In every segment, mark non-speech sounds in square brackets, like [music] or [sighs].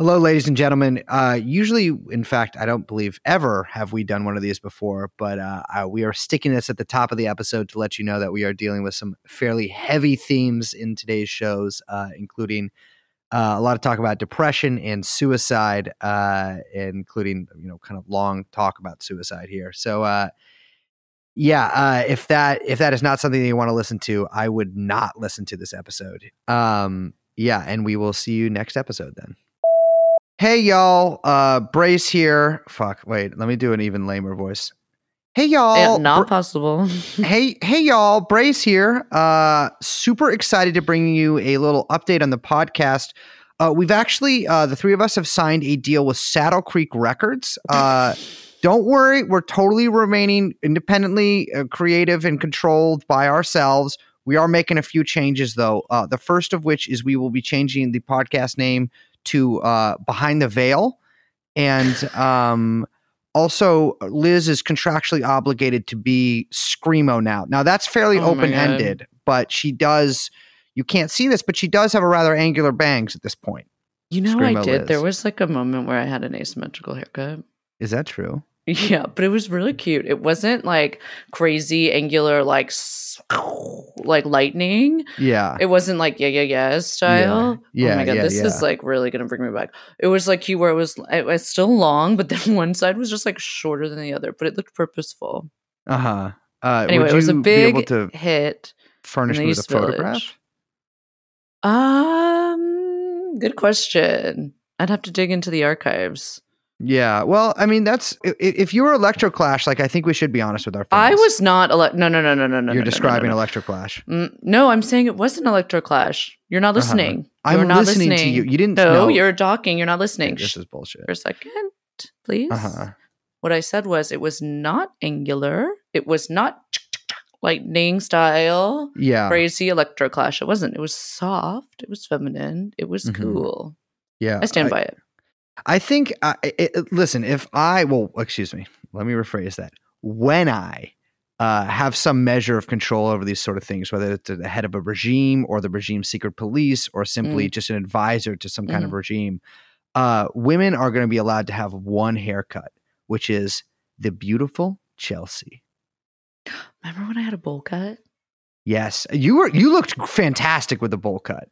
Hello, ladies and gentlemen. Uh, usually, in fact, I don't believe ever have we done one of these before, but uh, uh, we are sticking this at the top of the episode to let you know that we are dealing with some fairly heavy themes in today's shows, uh, including uh, a lot of talk about depression and suicide, uh, including you know kind of long talk about suicide here. So, yeah, if that if that is not something that you want to listen to, I would not listen to this episode. Um, yeah, and we will see you next episode then. Hey y'all, uh Brace here. Fuck, wait, let me do an even lamer voice. Hey y'all. Yeah, not Bra- possible. [laughs] hey, hey y'all, Brace here. Uh super excited to bring you a little update on the podcast. Uh we've actually uh the three of us have signed a deal with Saddle Creek Records. Uh don't worry, we're totally remaining independently uh, creative and controlled by ourselves. We are making a few changes though. Uh, the first of which is we will be changing the podcast name to uh, Behind the Veil. And um, also, Liz is contractually obligated to be Screamo now. Now, that's fairly oh open ended, but she does, you can't see this, but she does have a rather angular bangs at this point. You know, Screamo I did. Liz. There was like a moment where I had an asymmetrical haircut. Is that true? Yeah, but it was really cute. It wasn't like crazy angular, like like lightning. Yeah, it wasn't like yeah yeah yeah style. Yeah, yeah oh my god, yeah, this yeah. is like really gonna bring me back. It was like cute where it was it was still long, but then [laughs] one side was just like shorter than the other, but it looked purposeful. Uh-huh. Uh Anyway, it was a big hit. Furnish me with a photograph. Um, good question. I'd have to dig into the archives. Yeah, well, I mean, that's if you were Electroclash, like I think we should be honest with our. Fans. I was not. Ele- no, no, no, no, no, no. You're no, describing no, no, no. Electroclash. Mm, no, I'm saying it wasn't Electroclash. You're not uh-huh. listening. Uh-huh. I'm not listening, listening, to you. You didn't. No, know. you're talking. You're not listening. this is bullshit. For a second, please. Uh-huh. What I said was it was not angular. It was not lightning style. Yeah. Crazy Electroclash. It wasn't. It was soft. It was feminine. It was mm-hmm. cool. Yeah. I stand I, by it. I think, uh, it, listen, if I, well, excuse me, let me rephrase that. When I uh, have some measure of control over these sort of things, whether it's the head of a regime or the regime's secret police or simply mm. just an advisor to some kind mm. of regime, uh, women are going to be allowed to have one haircut, which is the beautiful Chelsea. Remember when I had a bowl cut? Yes, you were. You looked fantastic with the bowl cut.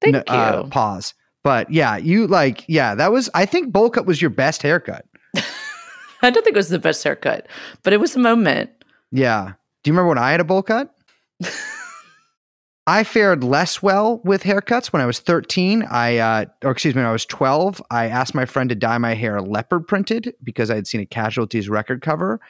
Thank no, uh, you. pause. But yeah, you like, yeah, that was, I think bowl cut was your best haircut. [laughs] I don't think it was the best haircut, but it was a moment. Yeah. Do you remember when I had a bowl cut? [laughs] I fared less well with haircuts when I was 13. I, uh, or excuse me, when I was 12, I asked my friend to dye my hair leopard printed because I had seen a casualties record cover,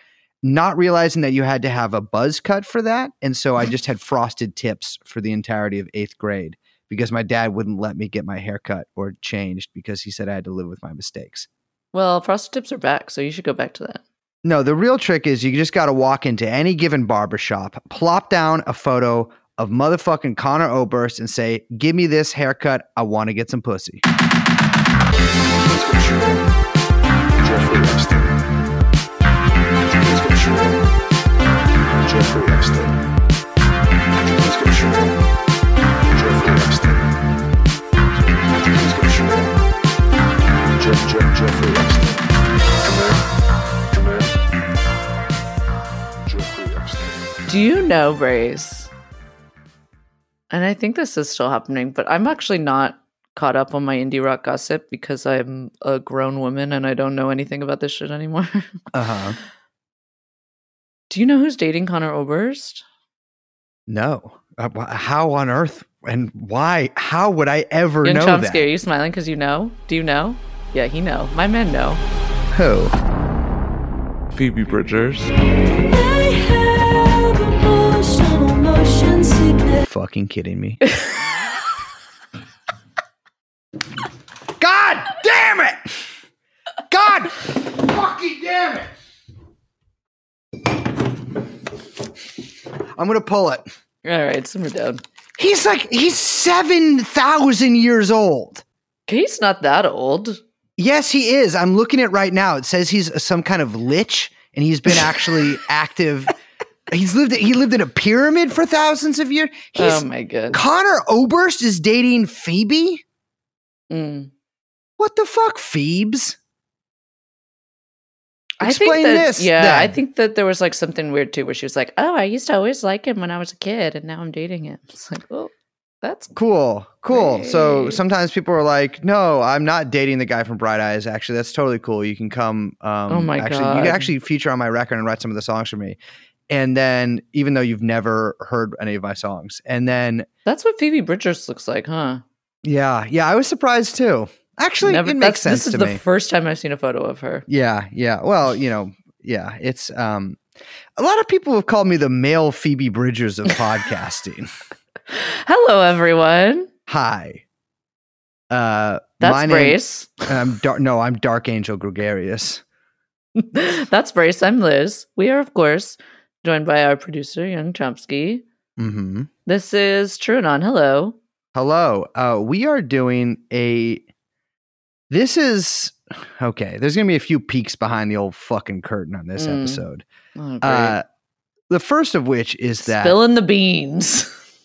not realizing that you had to have a buzz cut for that. And so I just had frosted tips for the entirety of eighth grade because my dad wouldn't let me get my hair cut or changed because he said I had to live with my mistakes. Well, frosted tips are back, so you should go back to that. No, the real trick is you just got to walk into any given barbershop, plop down a photo of motherfucking Conor Oberst and say, Give me this haircut. I want to get some pussy. Jeffrey Epstein. Do you know, Brace? And I think this is still happening, but I'm actually not caught up on my indie rock gossip because I'm a grown woman and I don't know anything about this shit anymore. [laughs] uh huh. Do you know who's dating Conor Oberst? No. Uh, how on earth and why? How would I ever Young know Chomsky, that? Are you smiling because you know? Do you know? Yeah, he know. My men know. Who? Phoebe Bridgers. Fucking kidding me. [laughs] God damn it! God fucking damn it! I'm gonna pull it. All right, simmer down. He's like he's seven thousand years old. He's not that old. Yes, he is. I'm looking at right now. It says he's some kind of lich, and he's been actually [laughs] active. He's lived. He lived in a pyramid for thousands of years. He's, oh my god! Conor Oberst is dating Phoebe. Mm. What the fuck, Phoebes? I Explain think that, this, Yeah, I think that there was like something weird too, where she was like, "Oh, I used to always like him when I was a kid, and now I'm dating him." It's like, oh, that's Cool, cool. So sometimes people are like, "No, I'm not dating the guy from Bright Eyes." Actually, that's totally cool. You can come. Um, Oh my actually, you can actually feature on my record and write some of the songs for me. And then, even though you've never heard any of my songs, and then, that's what Phoebe Bridgers looks like, huh? yeah, yeah, I was surprised too. Actually, Never, it makes sense This is the me. first time I've seen a photo of her. Yeah, yeah. Well, you know, yeah. It's um, a lot of people have called me the male Phoebe Bridgers of [laughs] podcasting. Hello, everyone. Hi. Uh, That's my name- Brace. I'm dark. No, I'm Dark Angel Gregarious. [laughs] That's Brace. I'm Liz. We are, of course, joined by our producer, Young Chomsky. Mm-hmm. This is TrueAnon. Hello. Hello. Uh, we are doing a. This is okay. There's gonna be a few peaks behind the old fucking curtain on this Mm. episode. Oh. Uh, the first of which is that. Spilling the beans. [laughs]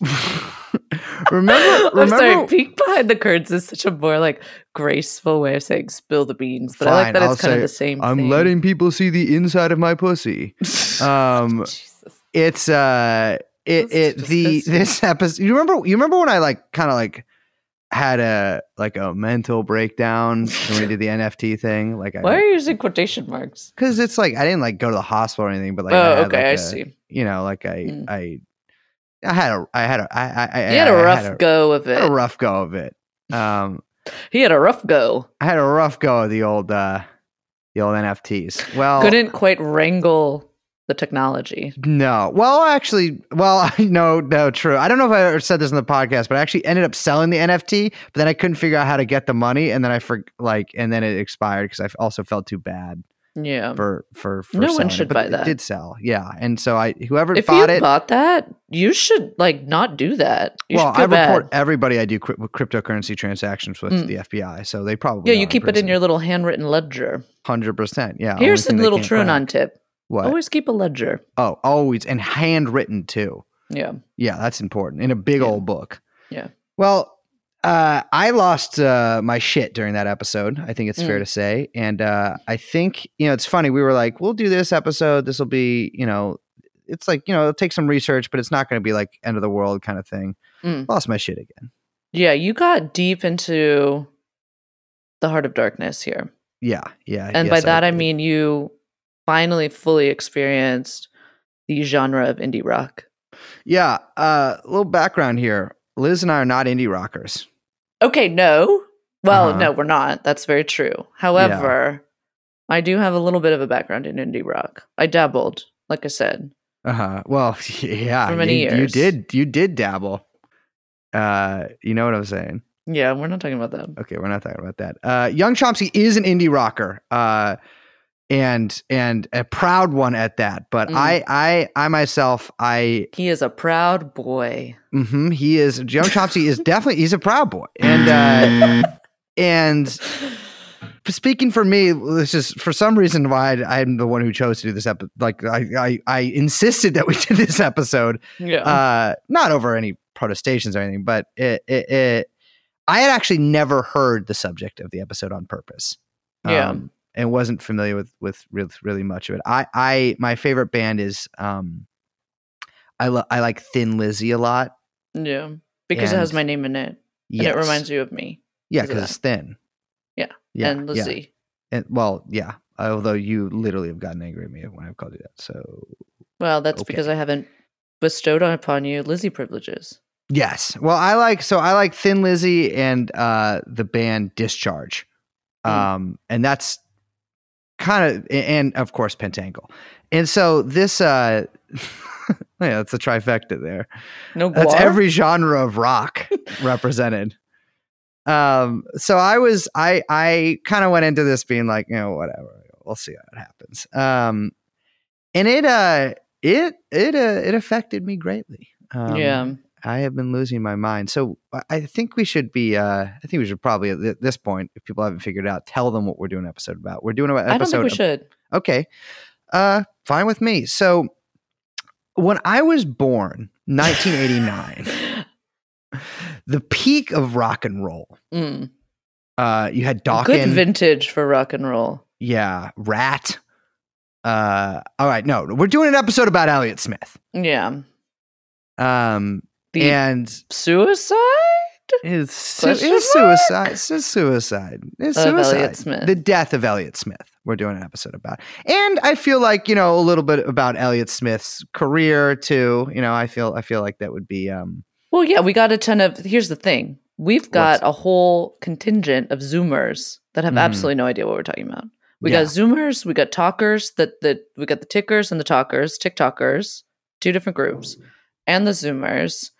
remember, [laughs] I'm sorry, remember. peek behind the curtains is such a more like graceful way of saying spill the beans, but I like that I'll it's kind of the same I'm thing. letting people see the inside of my pussy. [laughs] Um, Jesus. it's uh, it That's it the this episode. You remember? You remember when I like kind of like had a like a mental breakdown when we did the [laughs] NFT thing? Like, Why I are you using quotation marks? because it's like I didn't like go to the hospital or anything, but like oh, had, okay, like, I a- see. You know, like I Mm. I I had a I had a I I, I He had a rough had a, go of it. a rough go of it. Um, he had a rough go. I had a rough go of the old uh the old NFTs. Well, Couldn't quite wrangle the technology. No. Well, actually, well, [laughs] I no, no, true. I don't know if I ever said this in the podcast, but I actually ended up selling the NFT, but then I couldn't figure out how to get the money, and then I for like, and then it expired because I also felt too bad Yeah. for for. for No one it, should but buy it that. Did sell, yeah, and so I whoever If bought you it. bought that, you should like not do that. You well, I feel report bad. everybody I do cryp- cryptocurrency transactions with Mm. the FBI, so they probably Yeah, you keep it in your little handwritten ledger. hundred percent. Yeah. Here's a only thing they little can't tip. What? Always keep a ledger. oh, always and handwritten too. Yeah. Yeah, that's important in a big Yeah. old book. Yeah. Well, uh, I lost uh, my shit during that episode. I think it's fair Mm. to say, and uh, I think you know it's funny. We were like, we'll do this episode. This will be, you know, it's like you know, it'll take some research, but it's not going to be like end of the world kind of thing. Mm. Lost my shit again. Yeah, you got deep into the heart of darkness here. Yeah, yeah. And by that I did. mean you finally fully experienced the genre of indie rock. yeah. Uh, a little background here. Liz and I are not indie rockers. Okay, no. Well, Uh-huh. no, we're not. That's very true. However, I do have a little bit of a background in indie rock. I dabbled, like I said. Uh huh. Well, [laughs] yeah. For many you, you did. You did dabble. Uh, you know what I'm saying. Yeah, we're not talking about that. Okay, we're not talking about that. Uh, Young Chomsky is an indie rocker, uh, and and a proud one at that. But Mm. I, I, I myself, I, He is a proud boy. mhm, he is joe Chomsky is [laughs] definitely he's a proud boy, and uh, [laughs] and speaking for me, this is for some reason why I, I'm the one who chose to do this episode. Like I, I, I insisted that we did this episode, yeah. uh, not over any protestations or anything, but it, it, it, I had actually never heard the subject of the episode on purpose. Yeah. Um, and wasn't familiar with with really, really much of it. I, I, my favorite band is, um, I, lo- I like Thin Lizzy a lot. yeah. Because it has my name in it. Yes. And it reminds you of me. yeah, because it's thin. Yeah. yeah, and yeah. And, well, yeah. Although you literally have gotten angry at me when I've called you that. So Well, that's because I haven't bestowed on upon you Lizzie privileges. Yes. Well, I like so I like Thin Lizzy and uh the band Discharge. Mm. Um and that's kind of and of course Pentangle. And so this uh [laughs] yeah, that's a trifecta there. No That's every genre of rock [laughs] represented. Um so I was I I kind of went into this being like, you know, whatever. We'll see how it happens. Um and it uh it it uh, it affected me greatly. Um, yeah. I have been losing my mind. So I- think we should be. Uh, I think we should probably at this point, if people haven't figured it out, tell them what we're doing an episode about. We're doing an episode. I don't think we should. Okay, uh, fine with me. So when I was born, 1989, [laughs] the peak of rock and roll Mm. Uh, you had Good vintage for rock and roll. yeah, Rat. Uh, all right, no, we're doing an episode about Elliott Smith. Yeah. Um, The and suicide is su- mark? suicide, his suicide, Of suicide, the death of Elliott Smith. We're doing an episode about, and I feel like you know a little bit about Elliott Smith's career too. You know, I feel I feel like that would be um Well, yeah, we got a ton of. Here's the thing: we've got a whole contingent of Zoomers that have Mhm. absolutely no idea what we're talking about. We Yeah. got Zoomers, we got talkers. That that we got the tickers and the talkers, TikTokers, two different groups, and the Zoomers,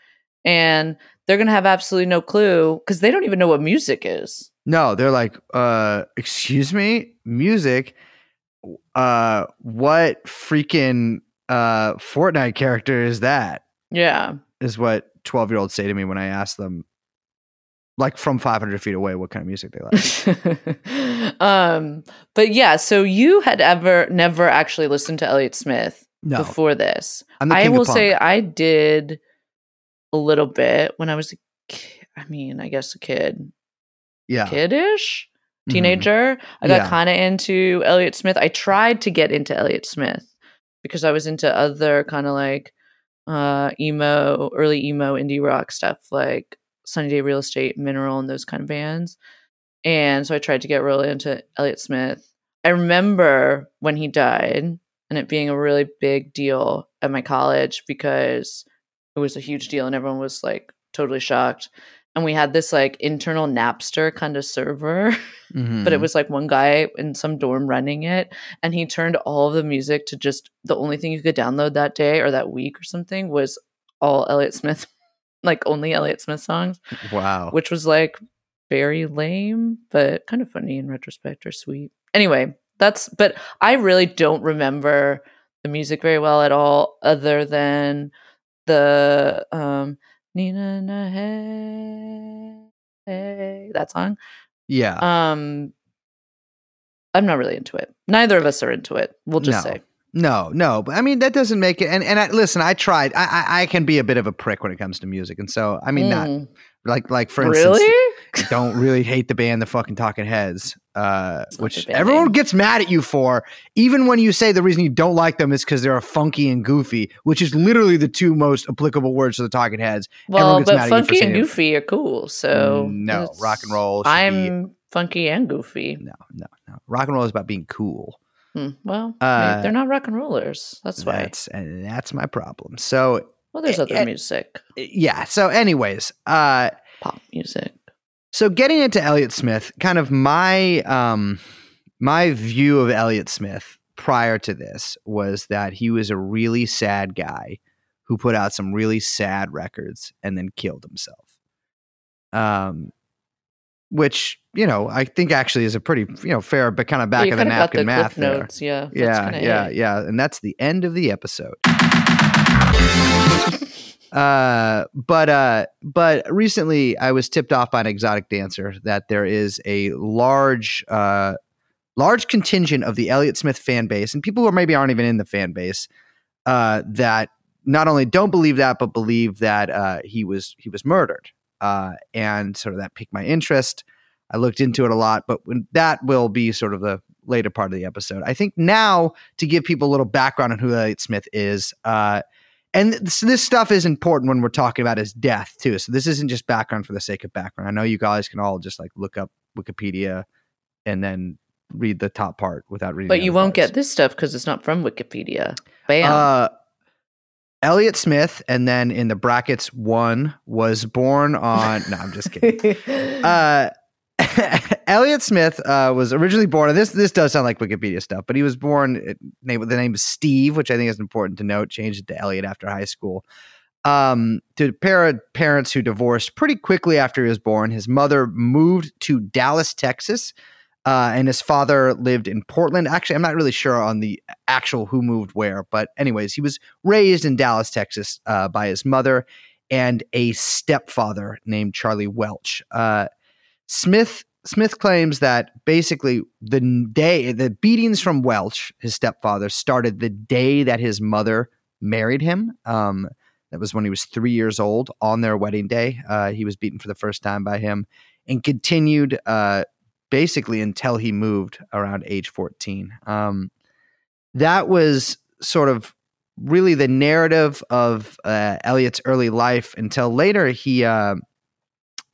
and they're gonna have absolutely no clue because they don't even know what music is. no, they're like, uh, excuse me, music. Uh, what freaking uh Fortnite character is that? Yeah, Is what twelve year olds say to me when I ask them, like from five hundred feet away, what kind of music they like. [laughs] um, but yeah. So you had ever never actually listened to Elliott Smith No, before this. I will say I did a little bit when I was a ki- I mean, I guess a kid, yeah, kiddish, Mhm. teenager. I got Yeah. kind of into Elliott Smith. I tried to get into Elliott Smith because I was into other kind of like uh emo, early emo indie rock stuff like Sunny Day Real Estate, Mineral, and those kind of bands. And so I tried to get really into Elliott Smith. I remember when he died and it being a really big deal at my college because it was a huge deal and everyone was like totally shocked. And we had this like internal Napster kind of server, [laughs] but it Mhm. was like one guy in some dorm running it. And he turned all of the music to just the only thing you could download that day or that week or something was all Elliott Smith, [laughs] like only Elliott Smith songs wow. which was like very lame, but kind of funny in retrospect or sweet. Anyway, that's but I really don't remember the music very well at all, other than the um Nina na hey, hey that song. yeah, Um I'm not really into it. Neither of us are into it. We'll just No. say. no, no. But I mean, that doesn't make it. And and I, listen, I tried. I, I I can be a bit of a prick when it comes to music, and so I mean, not Mm. like like for instance, really? don't really hate the band the fucking Talking Heads, uh, which everyone gets mad at you for, even when you say the reason you don't like them is because they're funky and goofy, which is literally the two most applicable words to the Talking Heads. Well, gets mad but at you funky and saying it. goofy are cool. So no, rock and roll. I'm be, funky and goofy. no, no, no. Rock and roll is about being cool. Hmm, well, Uh, they're not rock and rollers. That's why. That's and that's my problem. So well, there's eh, other eh, music, yeah. So, anyways, uh, pop music. So getting into Elliott Smith, kind of my um my view of Elliott Smith prior to this was that he was a really sad guy who put out some really sad records and then killed himself. Um which, you know, I think actually is a pretty, you know, fair but kind of back you of the napkin the math there. notes. Yeah. Yeah, yeah, yeah. And that's the end of the episode. [laughs] uh but uh but recently i was tipped off by an exotic dancer that there is a large uh large contingent of the elliott smith fan base and people who maybe aren't even in the fan base uh that not only don't believe that but believe that uh he was he was murdered. Uh and sort of that piqued my interest. I looked into it a lot but when that will be sort of the later part of the episode. I think now to give people a little background on who elliott smith is uh and this, this stuff is important when we're talking about his death too. So this isn't just background for the sake of background. I know you guys can all just like look up Wikipedia and then read the top part without reading. But you won't parts. get this stuff because it's not from Wikipedia. Bam. Uh, Elliott Smith, and then in the brackets, one was born on. no, I'm just kidding. [laughs] Uh, [laughs] Elliott Smith uh, was originally born. This this does sound like Wikipedia stuff, but he was born. uh, Name the name is Steve, which I think is important to note. Changed it to Elliott after high school. Um, to of parents who divorced pretty quickly after he was born. His mother moved to Dallas, Texas, uh, and his father lived in Portland. Actually, I'm not really sure on the actual who moved where, but anyways, he was raised in Dallas, Texas, uh, by his mother and a stepfather named Charlie Welch. Uh, Smith Smith claims that basically the day the beatings from Welch, his stepfather, started the day that his mother married him. Um, that was when he was three years old. On their wedding day, uh, he was beaten for the first time by him, and continued uh, basically until he moved around age 14. Um, that was sort of really the narrative of uh, Elliott's early life until later he.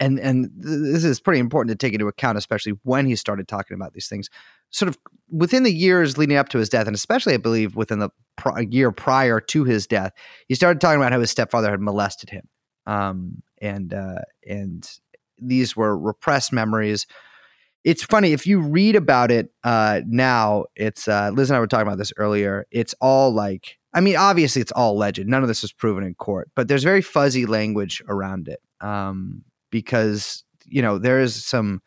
And and this is pretty important to take into account, especially when he started talking about these things. Sort of within the years leading up to his death, and especially I believe within the pr- year prior to his death, he started talking about how his stepfather had molested him, um, and uh, and these were repressed memories. It's funny if you read about it uh, now. It's uh, Liz and I were talking about this earlier. It's all like, I mean, obviously it's all legend. None of this was proven in court, but there's very fuzzy language around it um, because you know there is some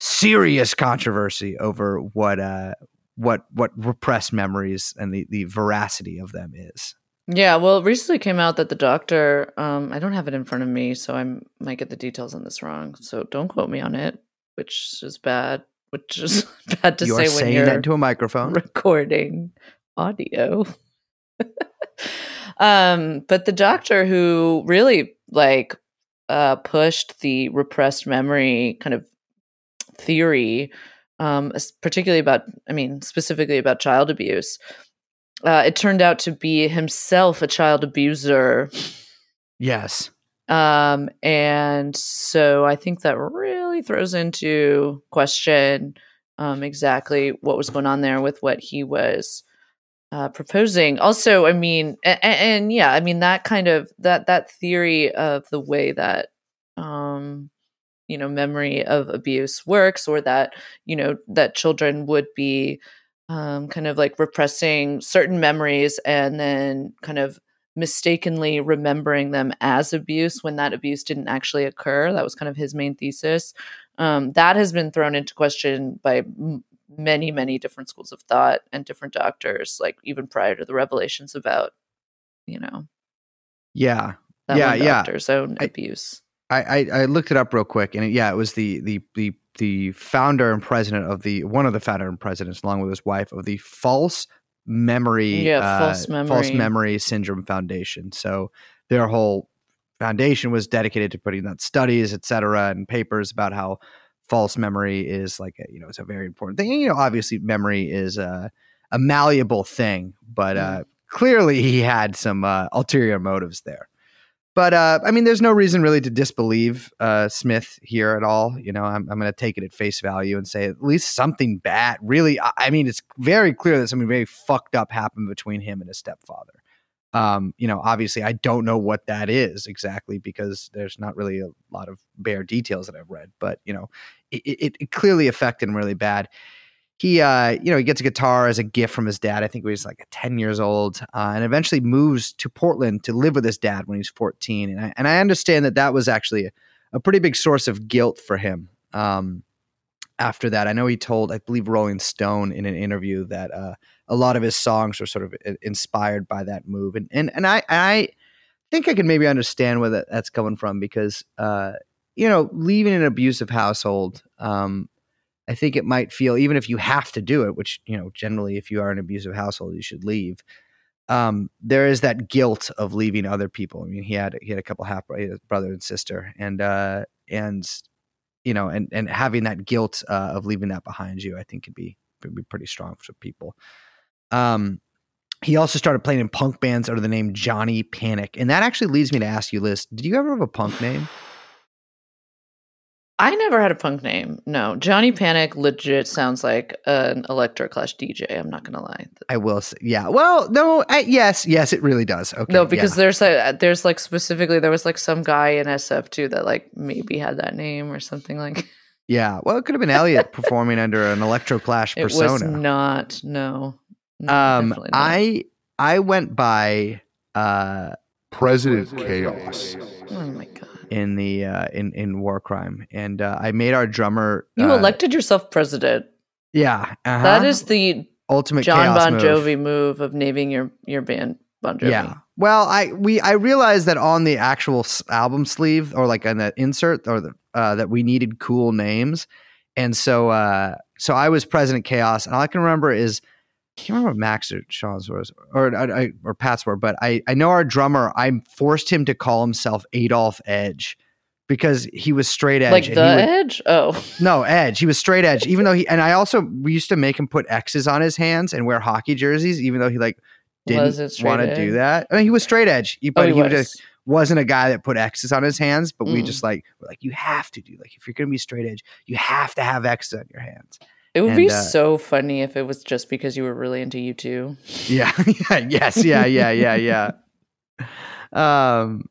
serious controversy over what uh, what what repressed memories and the the veracity of them is. Yeah, well, it recently came out that the doctor, um, I don't have it in front of me, so I might get the details on this wrong. So don't quote me on it, which is bad, which is [laughs] bad to you say when saying you're that into a microphone. recording audio. [laughs] um, but the doctor who really like uh, pushed the repressed memory kind of theory, um, particularly about, I mean, specifically about child abuse. Uh, it turned out to be himself a child abuser. Yes. Um, and so I think that really throws into question um, exactly what was going on there with what he was uh, proposing. Also, I mean, and, and yeah, I mean that kind of that that theory of the way that um, you know memory of abuse works, or that you know that children would be um, kind of like repressing certain memories and then kind of mistakenly remembering them as abuse when that abuse didn't actually occur. That was kind of his main thesis. Um, that has been thrown into question by m- many, many different schools of thought and different doctors, like even prior to the revelations about, you know, Yeah. that Yeah, one yeah. doctor's own I- abuse. I, I, I looked it up real quick, and it, yeah, it was the the the the founder and president of the one of the founder and presidents, along with his wife, of the False Memory Yeah, uh, False False Memory. Memory Syndrome Foundation. So their whole foundation was dedicated to putting out studies, et cetera, and papers about how false memory is like a, you know it's a very important thing. And, you know, obviously, memory is a, a malleable thing, but Mm. uh, clearly he had some uh, ulterior motives there. But uh, I mean, there's no reason really to disbelieve uh, Smith here at all. You know, I'm, I'm going to take it at face value and say at least something bad. Really, I, I mean, it's very clear that something very fucked up happened between him and his stepfather. Um, you know, obviously, I don't know what that is exactly because there's not really a lot of bare details that I've read. But you know, it, it, it clearly affected him really bad he uh you know he gets a guitar as a gift from his dad i think he was like 10 years old uh, and eventually moves to portland to live with his dad when he's 14 and i, and I understand that that was actually a, a pretty big source of guilt for him um after that i know he told i believe rolling stone in an interview that uh a lot of his songs were sort of inspired by that move and and, and i i think i can maybe understand where that, that's coming from because uh you know leaving an abusive household um I think it might feel even if you have to do it, which you know generally if you are an abusive household you should leave. Um, there is that guilt of leaving other people. I mean, he had he had a couple half bro- brother and sister, and uh, and you know, and and having that guilt uh, of leaving that behind you, I think could be could be pretty strong for people. Um, he also started playing in punk bands under the name Johnny Panic, and that actually leads me to ask you, Liz, did you ever have a punk name? I never had a punk name. No, Johnny Panic legit sounds like an electro clash DJ. I'm not gonna lie. I will say, yeah. Well, no, I, yes, yes, it really does. Okay, no, because yeah. there's a there's like specifically there was like some guy in SF too that like maybe had that name or something like. [laughs] Yeah, well, it could have been Elliott performing under an Electro Clash [laughs] It was persona. not. No. No, um, not. I I went by uh President Chaos. Oh my god. In the uh in in War Crime, and uh, I made our drummer. You uh, elected yourself president. Yeah, uh-huh. That is the ultimate John Bon move. Jovi move of naming your your band Bon Jovi. Yeah. Well, I we I realized that on the actual album sleeve or like on the insert or the uh, that we needed cool names, and so uh so I was President Chaos, and all I can remember is can't remember Max or Sean's was or I, I- or Pat's were, but I I know our drummer I forced him to call himself Adolf Edge because he was straight edge. like the would- edge? Oh. [laughs] no, Edge. He was straight edge, even though he and I also we used to make him put X's on his hands and wear hockey jerseys, even though he like didn't want to do that. I mean, he was straight edge, he- Oh, but he he, was. just wasn't a guy that put X's on his hands. But we Mm. just like were like you have to do like if you're gonna be straight edge, you have to have X's on your hands. It would be uh, so funny if it was just because you were really into you too. Yeah, [laughs] yeah, yes, yeah, yeah, yeah, yeah. Um,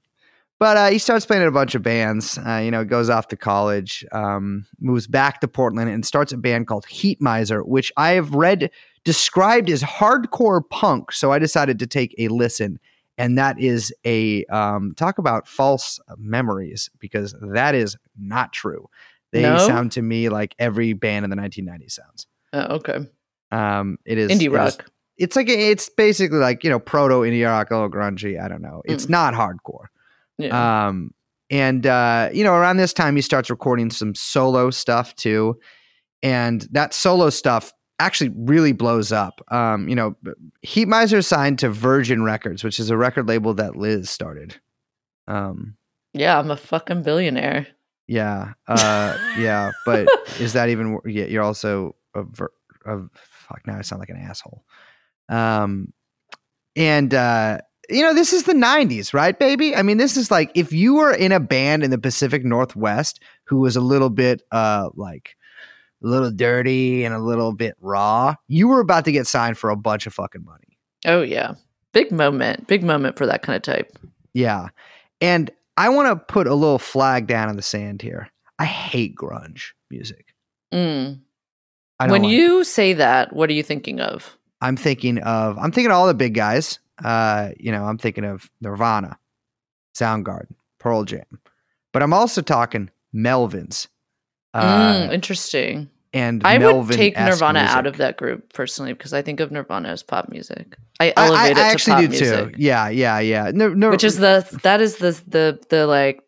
but uh, he starts playing in a bunch of bands. Uh, you know, goes off to college, um, moves back to Portland, and starts a band called Heatmiser, which I have read described as hardcore punk. So I decided to take a listen, and that is a um, talk about false memories because that is not true. They No? sound to me like every band in the 1990s sounds. Oh, okay. Um, it is Indie it is- rock. it's like a, it's basically like you know proto indie rock, a little grungy. I don't know. It's Mm. not hardcore. Yeah. Um, and uh, you know, around this time, he starts recording some solo stuff too, and that solo stuff actually really blows up. Um, you know, Heatmiser signed to Virgin Records, which is a record label that Liz started. Um, yeah, I'm a fucking billionaire. Yeah, uh, yeah, but is that even? Yeah, you're also a, a fuck. Now I sound like an asshole. Um, and uh, you know, this is the '90s, right, baby? I mean, this is like if you were in a band in the Pacific Northwest who was a little bit, uh, like a little dirty and a little bit raw, you were about to get signed for a bunch of fucking money. oh yeah. Big moment. Big moment for that kind of type. Yeah, and I want to put a little flag down in the sand here. I hate grunge music. Mm. I When like you say that, what are you thinking of? I'm thinking of I'm thinking of all the big guys. Uh, you know, I'm thinking of Nirvana, Soundgarden, Pearl Jam, but I'm also talking Melvins. Uh, mm, interesting. And I would Melvin-esque take Nirvana out of that group personally because I think of Nirvana as pop music. I I, I, elevate I it to actually pop do music, too. Yeah, yeah, yeah. No, no, which is the that is the the the like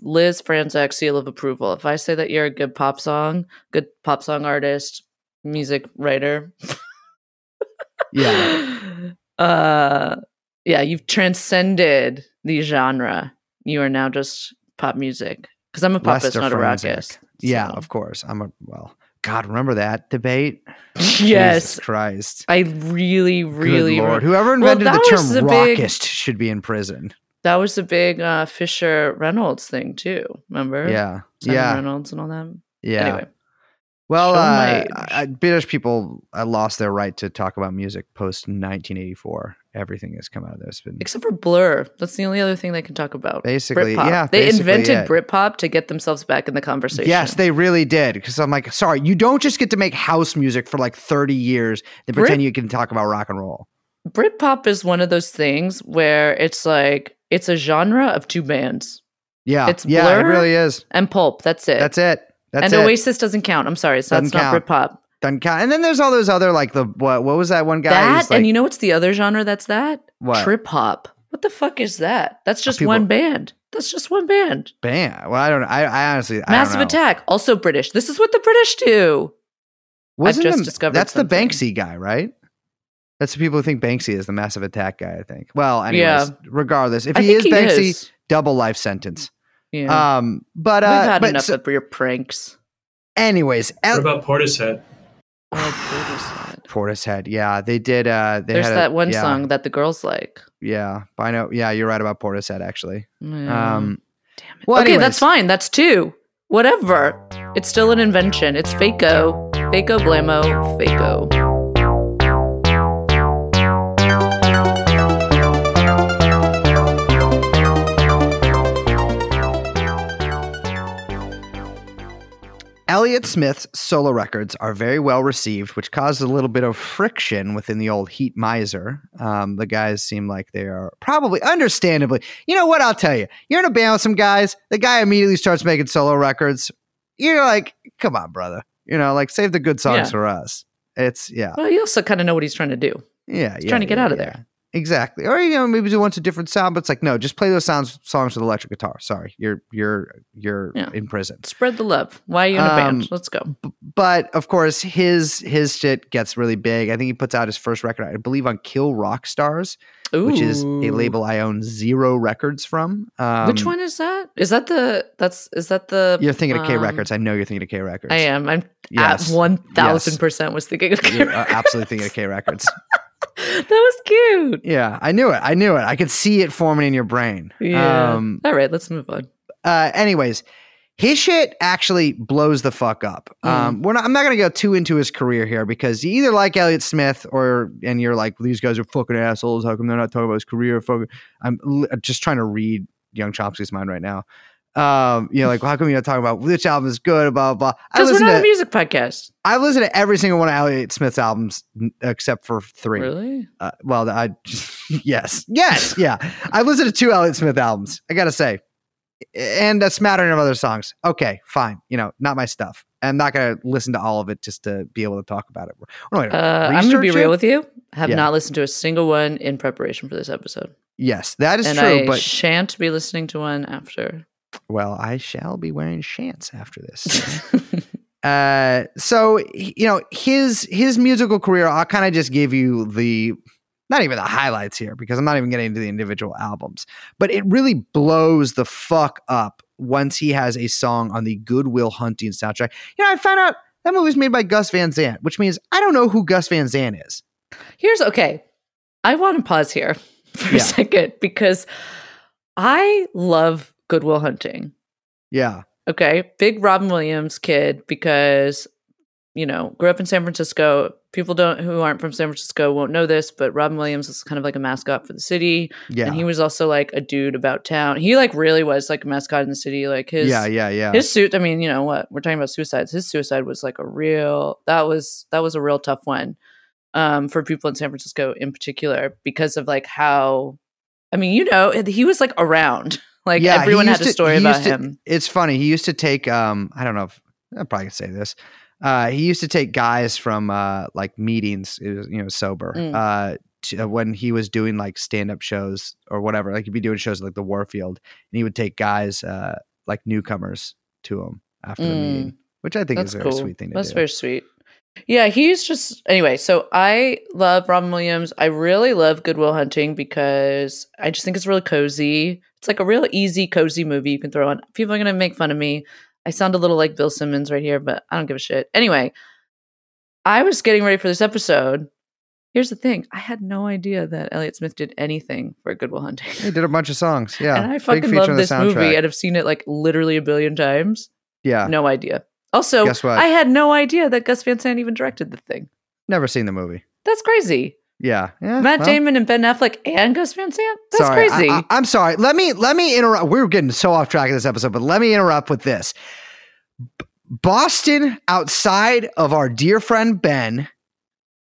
Liz Franczak seal of approval. If I say that you're a good pop song, good pop song artist, music writer, yeah, [laughs] uh, yeah, you've transcended the genre. You are now just pop music because I'm a popist, Lester not a rockist. yeah. so. Of course, I'm a well. God, remember that debate? yes, Jesus Christ. I really, really, Good Lord. re- Whoever invented that the term the big- rockist should be in prison. that was a big uh, Fisher Reynolds thing too. Remember? Yeah, Simon yeah, Reynolds and all that. yeah. Anyway, Well, uh. I, British people uh, lost their right to talk about music post 1984. Everything has come out of this. Been except for Blur, that's the only other thing they can talk about. basically, Britpop. yeah. they basically invented it. Britpop to get themselves back in the conversation. Yes, they really did. Because I'm like, sorry, you don't just get to make house music for like 30 years and Brit- pretend you can talk about rock and roll. Britpop is one of those things where it's like it's a genre of two bands Yeah, It's yeah, it Blur. really is. and Pulp. That's it. That's it. That's and it. Oasis doesn't count. I'm sorry, so that's Doesn't not count. Britpop. Doesn't count. And then there's all those other like the what? What was that one guy? that like, and you know what's the other genre that's that? What? Trip hop. What the fuck is that? That's just people- one band. That's just one band. band. Well, I don't. I, I honestly, I Massive. Attack, also British. This is what the British do. Wasn't just him- discovered That's something. the Banksy guy, right? That's the people who think Banksy is the massive attack guy. I think. Well, anyways, Yeah. regardless, if I he is he Banksy, is. double life sentence. Yeah. Um, but We've uh, had but enough so- of your pranks. anyways, What El- about Portishead? Oh, Portishead. Yeah, they did. Uh, they There's had a- that one yeah, song that the girls like. Yeah, I know. Yeah, you're right about Portishead. Actually. Yeah. Um, Damn it. well, okay, anyways. that's fine. That's two. Whatever. It's still an invention. It's Faco. Faco Blamo. Faco. Elliott Smith's solo records are very well received, which caused a little bit of friction within the old Heatmiser. Um, the guys seem like they are probably, understandably, you know what? I'll tell you. You're in a band with some guys, the guy immediately starts making solo records. You're like, come on, brother. You know, like save the good songs Yeah. for us. It's, yeah. Well, you also kind of know what he's trying to do. Yeah. He's yeah, trying to get yeah, out of there. Exactly. Or you know, maybe do want a different sound, but it's like, no, just play those sounds songs with electric guitar. Sorry. You're you're you're Yeah. in prison. Spread the love. Why are you in a Um, band? Let's go. but of course his his shit gets really big. I think he puts out his first record, I believe, on Kill Rock Stars. which is a label I own zero records from. Um, Which one is that? Is that the that's is that the You're thinking of K um, Records. I know you're thinking of K Records. I am. I'm Yes. at one thousand percent was thinking of K You're uh, Records. absolutely thinking of K [laughs] Records. [laughs] that was cute. Yeah, I knew it. I knew it. I could see it forming in your brain. Yeah. Um, All right, let's move on. uh, anyways, his shit actually blows the fuck up. Mm. Um, we're not. I'm not gonna go too into his career here because you either like Elliott Smith or and you're like these guys are fucking assholes. How come they're not talking about his career? Fucking, I'm li- just trying to read Young Chomsky's mind right now. Um, you know, like how come you're not talking about which album is good? Blah blah. Because we're listen not to a music podcast. I listen to every single one of Elliott Smith's albums except for three. Really? Uh, well, I [laughs] yes, yes, yeah. I listened to two Elliott Smith albums. I gotta say, and a smattering of other songs. Okay, fine. You know, not my stuff. I'm not gonna listen to all of it just to be able to talk about it. We're Uh, I'm to be real with you. Have Yeah. not listened to a single one in preparation for this episode. Yes, that is and true. I but shan't be listening to one after. Well, I shall be wearing shants after this. [laughs] Uh, so you know his his musical career. I'll kind of just give you the not even the highlights here because I'm not even getting into the individual albums, but it really blows the fuck up once he has a song on the Good Will Hunting soundtrack. You know, I found out that movie was made by Gus Van Sant, which means I don't know who Gus Van Sant is. Here's okay. I want to pause here [laughs] for Yeah. a second because I love Good Will Hunting. Yeah, Okay. Big Robin Williams kid because, you know, grew up in San Francisco. People don't who aren't from San Francisco won't know this, but Robin Williams is kind of like a mascot for the city. yeah, And he was also like a dude about town. He like really was like a mascot in the city. Like his yeah, yeah, yeah. his suit, I mean, you know what? We're talking about suicides. His suicide was like a real that was that was a real tough one. Um, for people in San Francisco in particular, because of like how I mean, you know, he was like around. [laughs] Like Yeah, everyone had a to- story he about to- him. it's funny. He used to take um I don't know if I probably could say this. Uh he used to take guys from uh like meetings, it was, you know, sober. Mm. Uh to, uh, when he was doing like stand-up shows or whatever. Like he'd be doing shows like the Warfield and he would take guys uh like newcomers to him after the Mm. meeting, which I think That's is a very cool. sweet thing to That's do. very sweet. Yeah, he's just anyway. So I love Robin Williams. I really love Goodwill Hunting because I just think it's really cozy. It's like a real easy, cozy movie you can throw on. People are gonna make fun of me. I sound a little like Bill Simmons right here, but I don't give a shit. Anyway, I was getting ready for this episode. Here's the thing: I had no idea that Elliott Smith did anything for Good Will Hunting. He did a bunch of songs. Yeah. and I fucking love this movie and have seen it like literally a billion times. Yeah. No idea. Also, Guess what? I had no idea that Gus Van Sant even directed the thing. Never seen the movie. That's crazy. Yeah. yeah Matt well. Damon and Ben Affleck and Gus Van Sant. That's sorry, crazy. I, am sorry. Let me let me interrupt. We're getting so off track of this episode, but let me interrupt with this. B- Boston, outside of our dear friend Ben,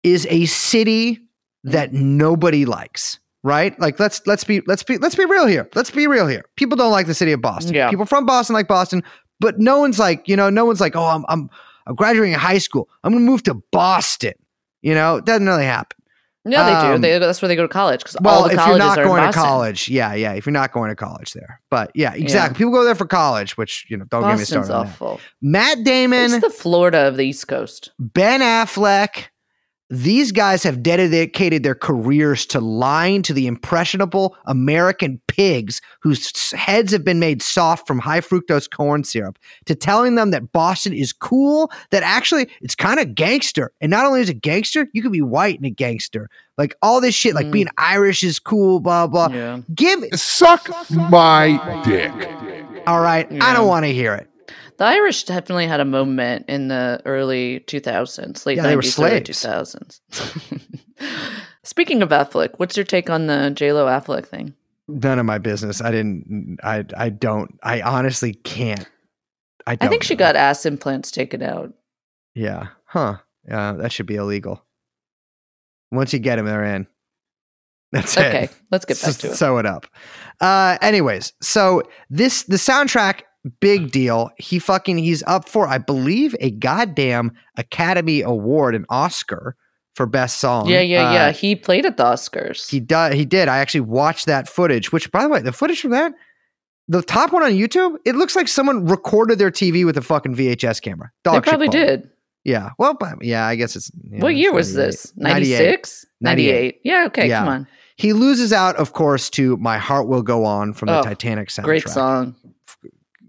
is a city that nobody likes. Right? Like let's let's be let's be let's be real here. Let's be real here. People don't like the city of Boston. Yeah. People from Boston like Boston, but no one's like you know no one's like oh I'm I'm I'm graduating high school. I'm gonna move to Boston. You know, it doesn't really happen. Yeah, they do. um, They, that's where they go to college because Well, all the if colleges you're not in going to college, yeah, yeah. If you're not going to college there, but yeah, exactly. People go there for college, which you know, don't get me Boston's started. Awful. Matt Damon, It's the Florida of the East Coast. Ben Affleck, these guys have dedicated their careers to lying to the impressionable American pigs whose heads have been made soft from high fructose corn syrup, to telling them that Boston is cool, that actually it's kind of gangster. And not only is it gangster, you could be white and a gangster. Like all this shit, like Mm. being Irish is cool, blah, blah. Yeah. Give Suck my dick. all right. I don't want to hear it. The Irish definitely had a moment in the early 2000s, late Yeah, they were 90s, early slaves. 2000s. [laughs] Speaking of Affleck, what's your take on the J-Lo Affleck thing? None of my business. I didn't. I. I don't. I honestly can't. I. Don't I think she know. got ass implants taken out. Yeah. Huh. Yeah. That should be illegal. Once you get them, they're in. That's it. Okay, let's get back Just to it. Sew it up. Uh. Anyways, so this the soundtrack. Big deal. He fucking he's up for I believe a goddamn Academy Award, an Oscar for best song. Yeah, yeah, yeah. Uh, He played at the Oscars. He does. He did. I actually watched that footage. Which, by the way, the footage from that, the top one on YouTube, it looks like someone recorded their TV with a fucking VHS camera. Dog they probably did. Yeah. Well, but yeah, I guess it's. you know, what it's year was this? 96? 98. 98. Yeah, okay, Yeah. come on. He loses out, of course, to "My Heart Will Go On" from the Oh, Titanic soundtrack. Great song.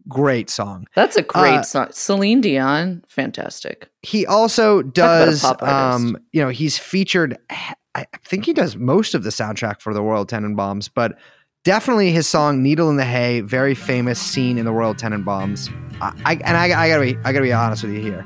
Great song. That's a great Uh, song. Celine Dion, fantastic. He also does, um, you know, he's featured. I think he does most of the soundtrack for the Royal Tenenbaums, but definitely his song "Needle in the Hay," very famous scene in the Royal Tenenbaums. I, I and I, I gotta be, I gotta be honest with you here.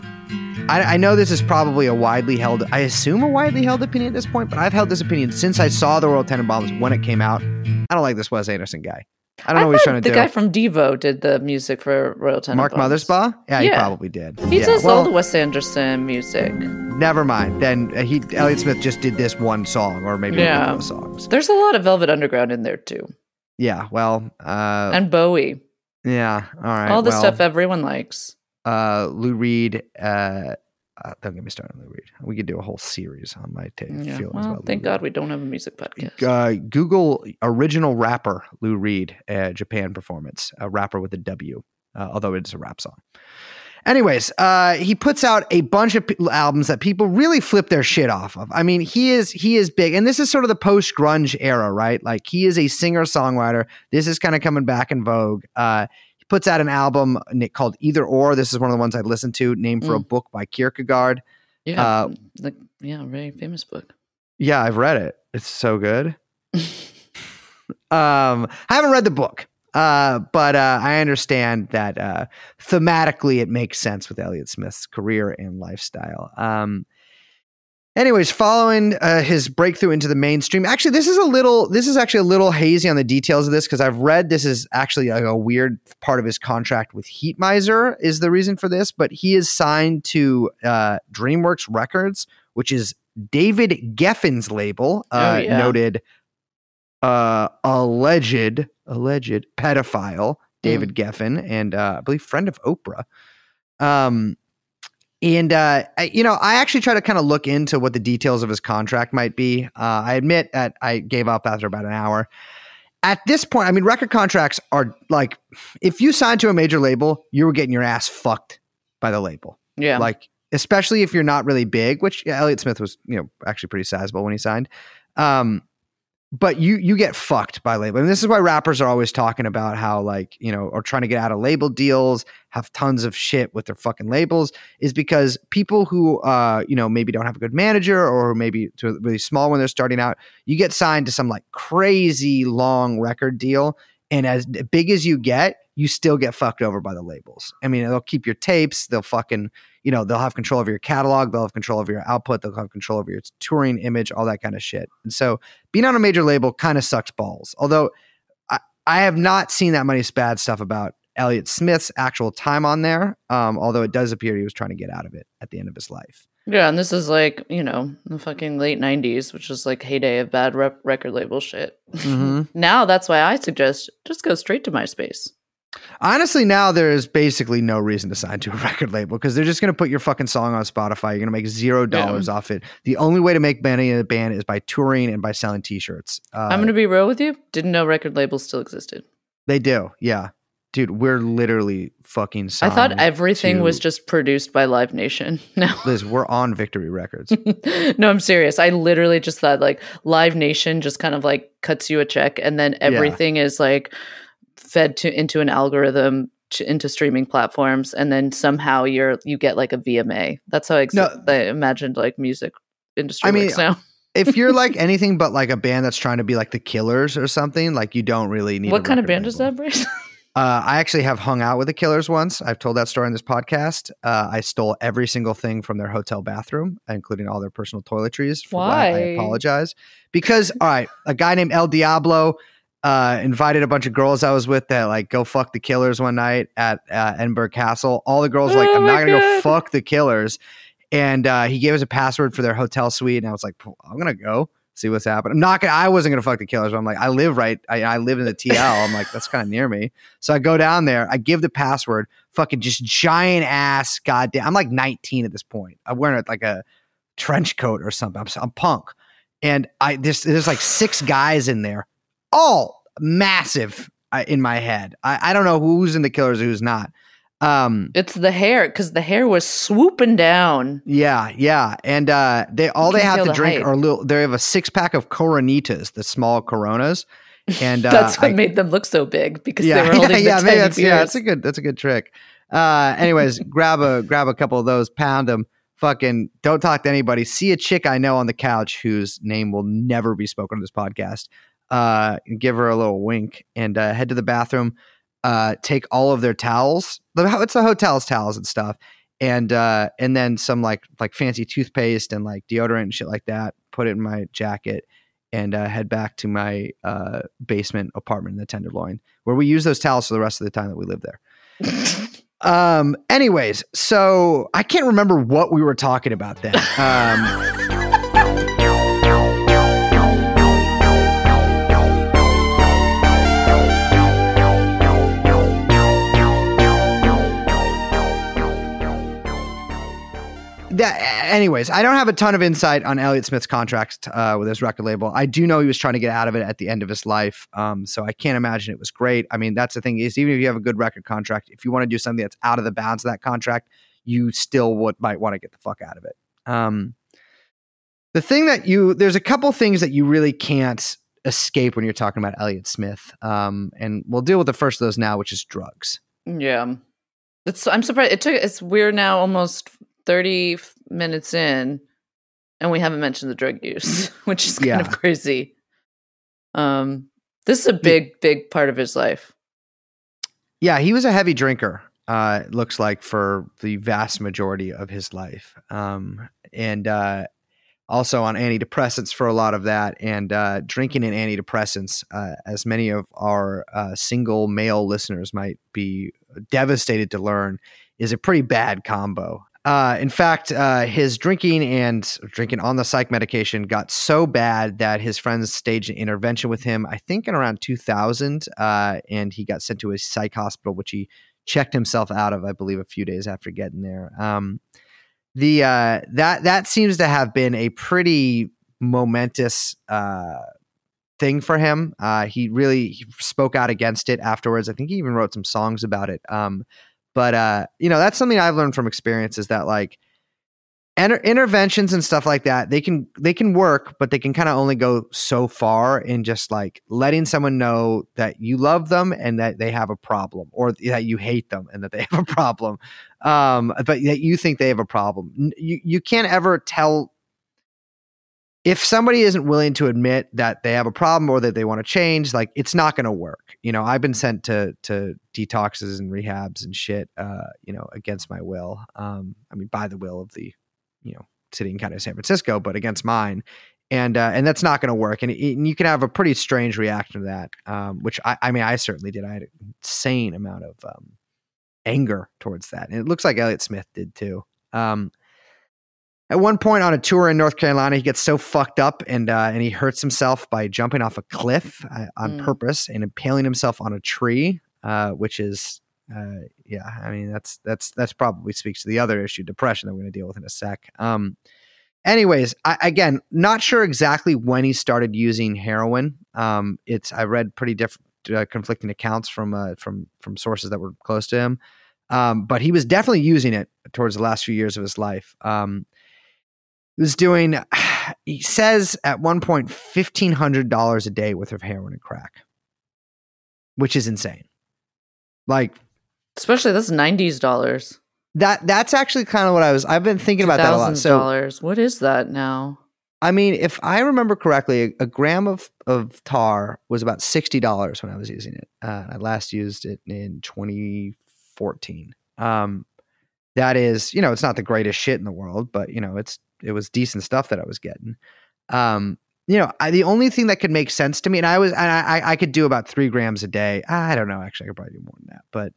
I, I know this is probably a widely held, I assume a widely held opinion at this point, but I've held this opinion since I saw the Royal Tenenbaums when it came out. I don't like this Wes Anderson guy. I don't know what he's trying to the do. The guy from Devo did the music for Royal Tenenbaums. Mark Mothersbaugh? Yeah, he probably did. He yeah, does well, all the Wes Anderson music. Never mind. Then uh, he Elliott Smith just did this one song, or maybe Yeah. a couple of songs. There's a lot of Velvet Underground in there too, Yeah. Well. Uh, and Bowie. yeah. All right. all the well, stuff everyone likes. Uh, Lou Reed. Uh, uh, don't get me started on Lou Reed. We could do a whole series on my ta- Yeah. feelings Well, about. thank Lou God we don't have a music podcast. Uh, Google original rapper Lou Reed uh, Japan performance. A rapper with a W, uh, although it's a rap song. Anyways, uh, he puts out a bunch of p- albums that people really flip their shit off of. I mean, he is he is big, and this is sort of the post grunge era, right? Like he is a singer songwriter. This is kind of coming back in vogue. Uh, he puts out an album called Either or. This is one of the ones I listened to, named for a book by Kierkegaard. Yeah, uh, like yeah, very famous book. Yeah, I've read it. It's so good. [laughs] um, I haven't read the book, uh, but uh, I understand that uh, thematically it makes sense with Elliott Smith's career and lifestyle. Um, anyways, following uh, his breakthrough into the mainstream, actually, this is a little. This is actually a little hazy on the details of this because I've read this is actually a, a weird part of his contract with Heatmiser is the reason for this, but he is signed to uh, DreamWorks Records, which is David Geffen's label, uh, Oh, yeah. noted uh, alleged alleged pedophile David Geffen, and uh, I believe friend of Oprah. Um, and uh, I, you know, I actually try to kind of look into what the details of his contract might be. Uh, I admit that I gave up after about an hour. At this point, I mean, record contracts are like, if you sign to a major label, you were getting your ass fucked by the label Yeah, like especially if you're not really big which yeah, elliott smith was you know actually pretty sizable when he signed um but you you get fucked by label. And this is why rappers are always talking about how like you know or trying to get out of label deals have tons of shit with their fucking labels is because people who uh you know maybe don't have a good manager or maybe to really small when they're starting out you get signed to some like crazy long record deal. And as big as you get you still get fucked over by the labels i mean they'll keep your tapes they'll fucking you know they'll have control of your catalog they'll have control of your output they'll have control over your touring image all that kind of shit and so being on a major label kind of sucks balls although I, I have not seen that many bad stuff about elliott smith's actual time on there um, although it does appear he was trying to get out of it at the end of his life yeah, and this is like you know the fucking late '90s, which is like heyday of bad rep- record label shit. Mhm. [laughs] now that's why I suggest just go straight to MySpace. Honestly now there's basically no reason to sign to a [laughs] record label because they're just going to put your fucking song on spotify you're going to make zero dollars off it the only way to make money in a band is by touring and by selling t-shirts uh, I'm gonna be real with you. Didn't know record labels still existed. They do, yeah, dude. We're literally fucking. I thought everything was just produced by Live Nation. [laughs] No, Liz, we're on Victory Records. [laughs] no, I'm serious. I literally just thought like Live Nation just kind of like cuts you a check, and then everything is like fed to into an algorithm to, into streaming platforms, and then somehow you're you get like a VMA. That's how I, ex- No. I imagined like music industry I mean, works now. [laughs] if you're like [laughs] anything but like a band that's trying to be like the Killers or something, like you don't really need. What kind of band is that, Brace? [laughs] Uh, I actually have hung out with the Killers once. I've told that story in this podcast. Uh, I stole every single thing from their hotel bathroom, including all their personal toiletries. That, I apologize because all right, a guy named El Diablo uh, invited a bunch of girls I was with that like go fuck the Killers one night at uh, Edinburgh Castle. All the girls like, Oh I'm not gonna go fuck the Killers, and uh, he gave us a password for their hotel suite, and I was like, I'm gonna go see what's happening. I'm not gonna. I wasn't gonna fuck the Killers. But I'm like, I live right. I, I live in the TL. I'm like, that's kind of near me. So I go down there. I give the password. Fucking just giant ass. Goddamn. I'm like 19 at this point. I'm wearing like a trench coat or something. I'm, I'm punk, and I there's there's like six guys in there, all massive uh, in my head. I, I don't know who's in the Killers, who's not. Um, It's the hair because the hair was swooping down. yeah, yeah, and uh, they all they have to the drink height. are little. They have a six pack of Coronitas, the small Coronas, and [laughs] uh, That's what I- made them look so big because yeah, they [laughs] were holding yeah, the tiny that's yeah, that's a good that's a good trick. Uh, anyways, [laughs] grab a grab a couple of those, pound them. Fucking don't talk to anybody. See a chick I know on the couch whose name will never be spoken on this podcast. Uh, give her a little wink and uh, head to the bathroom. Uh, take all of their towels. the- It's the hotel's towels and stuff, and uh, and then some like like fancy toothpaste and like deodorant and shit like that. Put it in my jacket and uh, head back to my uh, basement apartment in the Tenderloin, where we use those towels for the rest of the time that we live there. [laughs] Um. Anyways, so I can't remember what we were talking about then. Um. That, anyways, I don't have a ton of insight on Elliott Smith's contract uh, with his record label. I do know he was trying to get out of it at the end of his life, um, so I can't imagine it was great. I mean, that's the thing is, even if you have a good record contract, if you want to do something that's out of the bounds of that contract, you still would might want to get the fuck out of it. Um, the thing that you there's a couple things that you really can't escape when you're talking about Elliott Smith, um, and we'll deal with the first of those now, which is drugs. yeah, it's. I'm surprised. It took. It's we're now almost thirty minutes in, and we haven't mentioned the drug use, [laughs] which is kind Yeah. of crazy. Um, this is a big, big part of his life. Yeah, he was a heavy drinker. Uh, it looks like for the vast majority of his life, um, and uh, also on antidepressants for a lot of that. And uh, drinking and antidepressants, uh, as many of our uh, single male listeners might be devastated to learn, is a pretty bad combo. Uh, in fact, uh, his drinking and drinking on the psych medication got so bad that his friends staged an intervention with him. I think in around 2000, uh, and he got sent to a psych hospital, which he checked himself out of, I believe, a few days after getting there. Um, the uh, that that seems to have been a pretty momentous uh, thing for him. Uh, he really spoke out against it afterwards. I think he even wrote some songs about it. Um, but uh, you know, that's something I've learned from experience is that like inter- interventions and stuff like that, they can they can work, but they can kind of only go so far in just like letting someone know that you love them and that they have a problem, or that you hate them and that they [laughs] have a problem, um, but that you think they have a problem. You you can't ever tell if somebody isn't willing to admit that they have a problem or that they want to change, like it's not going to work. You know, I've been sent to to detoxes and rehabs and shit, uh, you know, against my will. Um, I mean, by the will of the, you know, city and county of San Francisco, but against mine. And uh, and that's not going to work. And, and you can have a pretty strange reaction to that, um, which I, I mean, I certainly did. I had an insane amount of um, anger towards that, and it looks like Elliott Smith did too. Um, at one point on a tour in North Carolina, he gets so fucked up and uh, and he hurts himself by jumping off a cliff uh, on Mm. purpose and impaling himself on a tree, uh, which is uh, yeah, I mean that's that's that's probably speaks to the other issue, depression, that we're going to deal with in a sec. Um, anyways, I, again, not sure exactly when he started using heroin. Um, it's I read pretty different, uh, conflicting accounts from uh, from from sources that were close to him, um, but he was definitely using it towards the last few years of his life. Um, he was doing, [sighs] he says at one point, fifteen hundred dollars a day worth of heroin and crack, which is insane. Like Especially that's nineties dollars. that. That's actually kind of what I was. I've been thinking about that a lot. So dollars. What is that now? I mean, if I remember correctly, a, a gram of, of tar was about sixty dollars when I was using it. Uh, I last used it in 2014. Um, that is, you know, it's not the greatest shit in the world, but you know, it's it was decent stuff that I was getting. Um, you know, I, the only thing that could make sense to me, and I was, and I, I- I could do about three grams a day. I don't know, actually, I could probably do more than that, but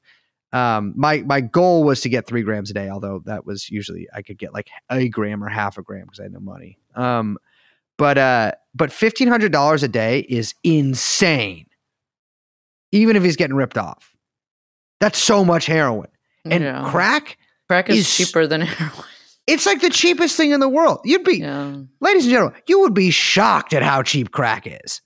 um, my my goal was to get three grams a day. Although that was usually I could get like a gram or half a gram because I had no money. Um, but uh, but fifteen hundred dollars a day is insane. Even if he's getting ripped off, that's so much heroin and Yeah. crack. Crack is is- cheaper than [laughs] heroin. It's like the cheapest thing in the world. You'd be, yeah. ladies and gentlemen, you would be shocked at how cheap crack is.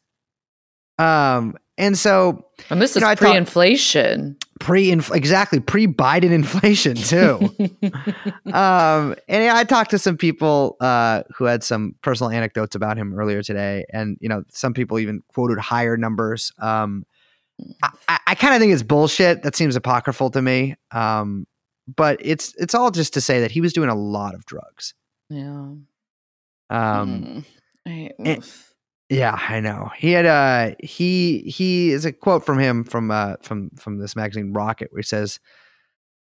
Um, and so And this is know, pre-inflation. pre exactly pre Biden inflation too. [laughs] um, and I talked to some people uh, who had some personal anecdotes about him earlier today, and you know, some people even quoted higher numbers. Um, I, I, I kind of think it's bullshit. That seems apocryphal to me. Um, but it's it's all just to say that he was doing a lot of drugs. yeah. Um, Mm. I- and- Yeah, I know. He had uh he he is a quote from him from uh from from this magazine Rocket which says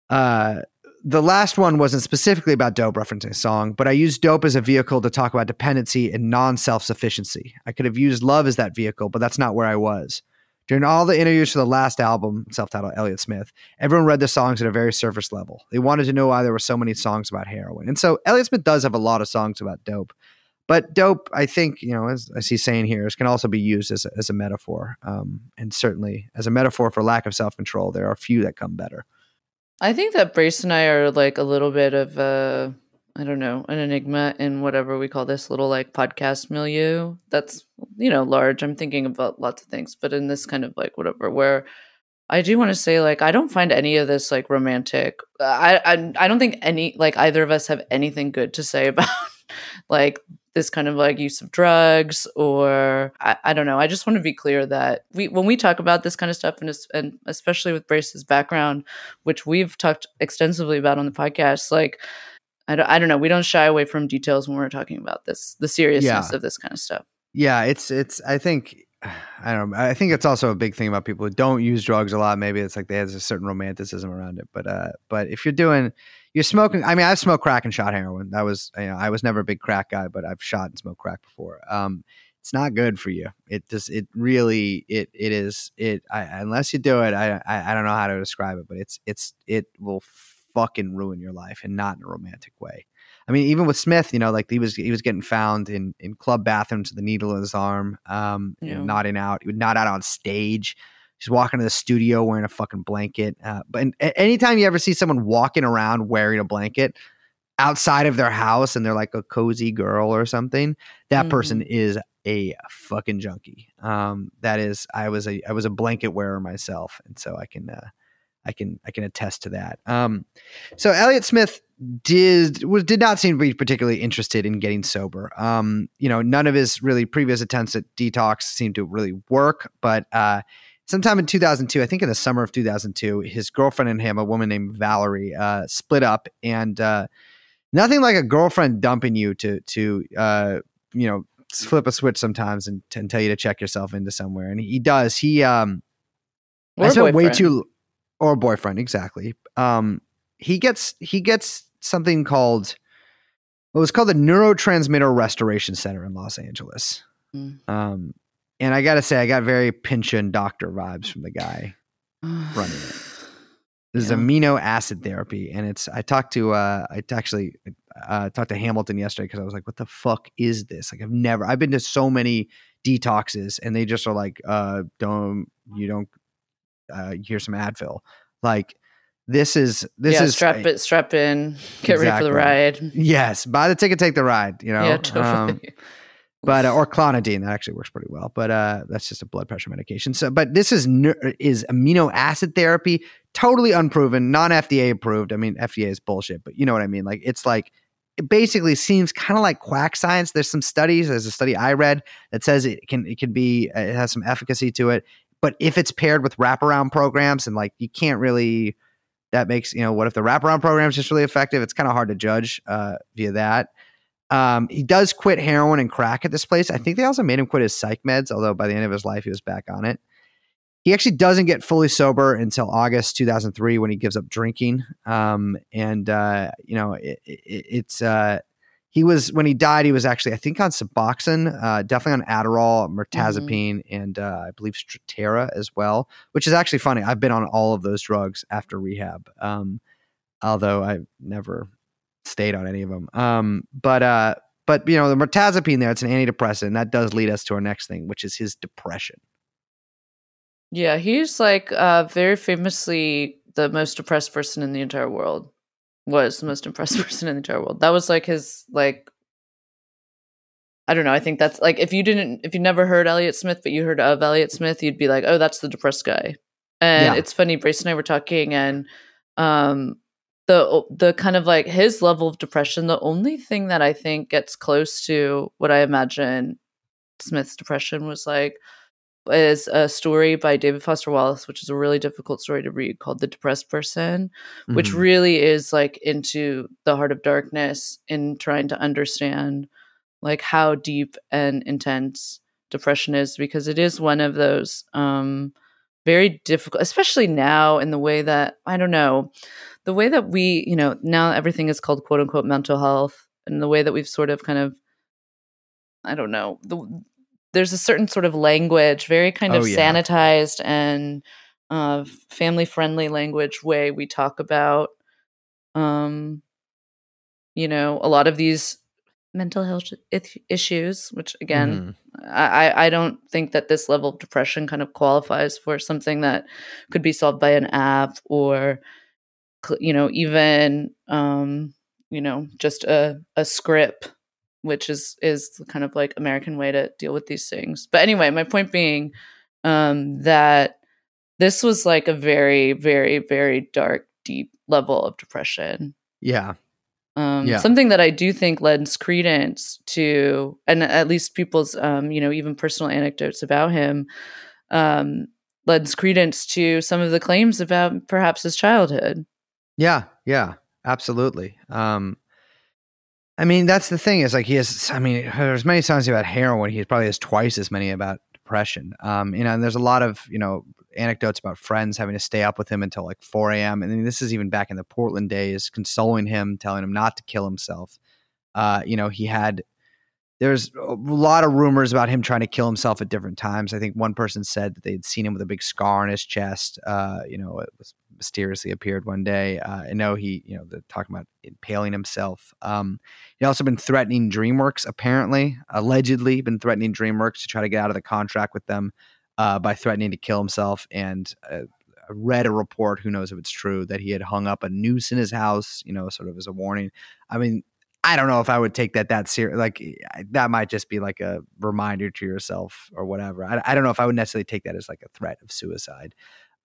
uh the last one wasn't specifically about dope referencing a song, but I used dope as a vehicle to talk about dependency and non-self-sufficiency. I could have used love as that vehicle, but that's not where I was. During all the interviews for the last album, self-titled Elliott Smith, everyone read the songs at a very surface level. They wanted to know why there were so many songs about heroin. And so Elliott Smith does have a lot of songs about dope. But dope, I think, you know, as, as he's saying here, can also be used as a, as a metaphor. Um, and certainly as a metaphor for lack of self control, there are few that come better. I think that Brace and I are like a little bit of a, I don't know, an enigma in whatever we call this little like podcast milieu. That's you know large. I'm thinking about uh, lots of things, but in this kind of like whatever, where I do want to say like I don't find any of this like romantic. I I I don't think any like either of us have anything good to say [laughs] about like this kind of like use of drugs or I, I don't know. I just want to be clear that we when we talk about this kind of stuff and and especially with Brace's background, which we've talked extensively about on the podcast, like I don't, I don't know, we don't shy away from details when we're talking about this, the seriousness Yeah. of this kind of stuff. Yeah, it's it's. I think [sighs] I don't. know. I think it's also a big thing about people who don't use drugs a lot. Maybe it's like there's a certain romanticism around it. But uh, but if you're doing, you're smoking. I mean, I've smoked crack and shot heroin. That was you know, I was never a big crack guy, but I've shot and smoked crack before. Um, it's not good for you. It just it really it it is it. I, unless you do it, I, I I don't know how to describe it, but it's it's it will fucking ruin your life and not in a romantic way. I mean, even with Smith, you know, like he was he was getting found in in club bathrooms with a needle in his arm, um, Yeah. nodding out. He would nod out on stage. He's walking to the studio wearing a fucking blanket. Uh, but a- anytime you ever see someone walking around wearing a blanket outside of their house and they're like a cozy girl or something, that person is a fucking junkie. Um, that is, I was a I was a blanket wearer myself, and so I can uh, I can I can attest to that. Um, so Elliott Smith did was did not seem to be particularly interested in getting sober. Um, you know, none of his really previous attempts at detox seemed to really work. But uh, sometime in 2002, I think in the summer of 2002, his girlfriend and him, a woman named Valerie, uh, split up, and uh, nothing like a girlfriend dumping you to to uh, you know flip a switch sometimes and, and tell you to check yourself into somewhere. And he does. He um, Or I spent way too or boyfriend exactly. Um, he gets he gets something called what was called the Neurotransmitter Restoration Center in Los Angeles. Mm. Um, and I gotta say, I got very Pynchon doctor vibes from the guy [sighs] running it. This is Yeah. amino acid therapy, and it's. I talked to. Uh, I actually uh, talked to Hamilton yesterday because I was like, "What the fuck is this?" Like, I've never. I've been to so many detoxes, and they just are like, uh, "Don't you don't uh, here's some Advil." Like, this is this yeah, is strap it, strap in, get ready for the ride. Yes, buy the ticket, take the ride. You know, yeah, Um, totally. but uh, or clonidine that actually works pretty well but uh that's just a blood pressure medication so but this is is amino acid therapy totally unproven non fda approved i mean fda is bullshit but you know what i mean like it's like it basically seems kind of like quack science there's some studies there's a study i read that says it can it can be it has some efficacy to it but if it's paired with wraparound programs and like you can't really that makes you know what if the wraparound program is just really effective it's kind of hard to judge uh via that um, he does quit heroin and crack at this place. I think they also made him quit his psych meds, although by the end of his life he was back on it. He actually doesn't get fully sober until August 2003 when he gives up drinking. Um, and uh, you know, it, it, it's uh, he was when he died. He was actually I think on Suboxone, uh, definitely on Adderall, mirtazapine, and uh, I believe Strattera as well. Which is actually funny. I've been on all of those drugs after rehab. Um, although I've never stayed on any of them. Um, but uh, but you know the mirtazapine there, it's an antidepressant, and that does lead us to our next thing, which is his depression. yeah, he's like uh, very famously the most depressed person in the entire world. Was the most depressed [laughs] person in the entire world. That was like his like I don't know. I think that's like if you didn't, if you never heard Elliott Smith, but you heard of Elliott Smith, you'd be like, oh, that's the depressed guy. And Yeah. it's funny. Brace and I were talking, and um, the the kind of like his level of depression. The only thing that I think gets close to what I imagine Smith's depression was like is a story by David Foster Wallace, which is a really difficult story to read, called "The Depressed Person." which Mhm. really is like into the heart of darkness in trying to understand like how deep and intense depression is because it is one of those um very difficult especially now in the way that i don't know the way that we you know now everything is called quote unquote mental health and the way that we've sort of kind of i don't know the, there's a certain sort of language very kind of Oh, yeah. sanitized and uh, family friendly language way we talk about um you know a lot of these mental health issues which again. I, I- I don't think that this level of depression kind of qualifies for something that could be solved by an app or you know even um you know just a a script which is is kind of like american way to deal with these things but anyway my point being um that this was like a very very very dark deep level of depression yeah. um, Yeah. something that I do think lends credence to, and at least people's, um, you know, even personal anecdotes about him, um, lends credence to some of the claims about perhaps his childhood. Yeah, yeah, absolutely. Um, I mean, that's the thing is like he has. I mean, there's many songs about heroin. He probably has twice as many about depression. Um, you know, and there's a lot of you know anecdotes about friends having to stay up with him until like 4 a.m. And this is even back in the Portland days, consoling him, telling him not to kill himself. Uh, you know, he had. There's a lot of rumors about him trying to kill himself at different times. I think one person said that they had seen him with a big scar on his chest. Uh, you know, it was mysteriously appeared one day. Uh, I know he, you know, they're talking about impaling himself. Um, he also been threatening DreamWorks, apparently, allegedly been threatening DreamWorks to try to get out of the contract with them uh, by threatening to kill himself. And uh, read a report, who knows if it's true, that he had hung up a noose in his house, you know, sort of as a warning. I mean, I don't know if I would take that that serious. Like that might just be like a reminder to yourself or whatever. I, I don't know if I would necessarily take that as like a threat of suicide.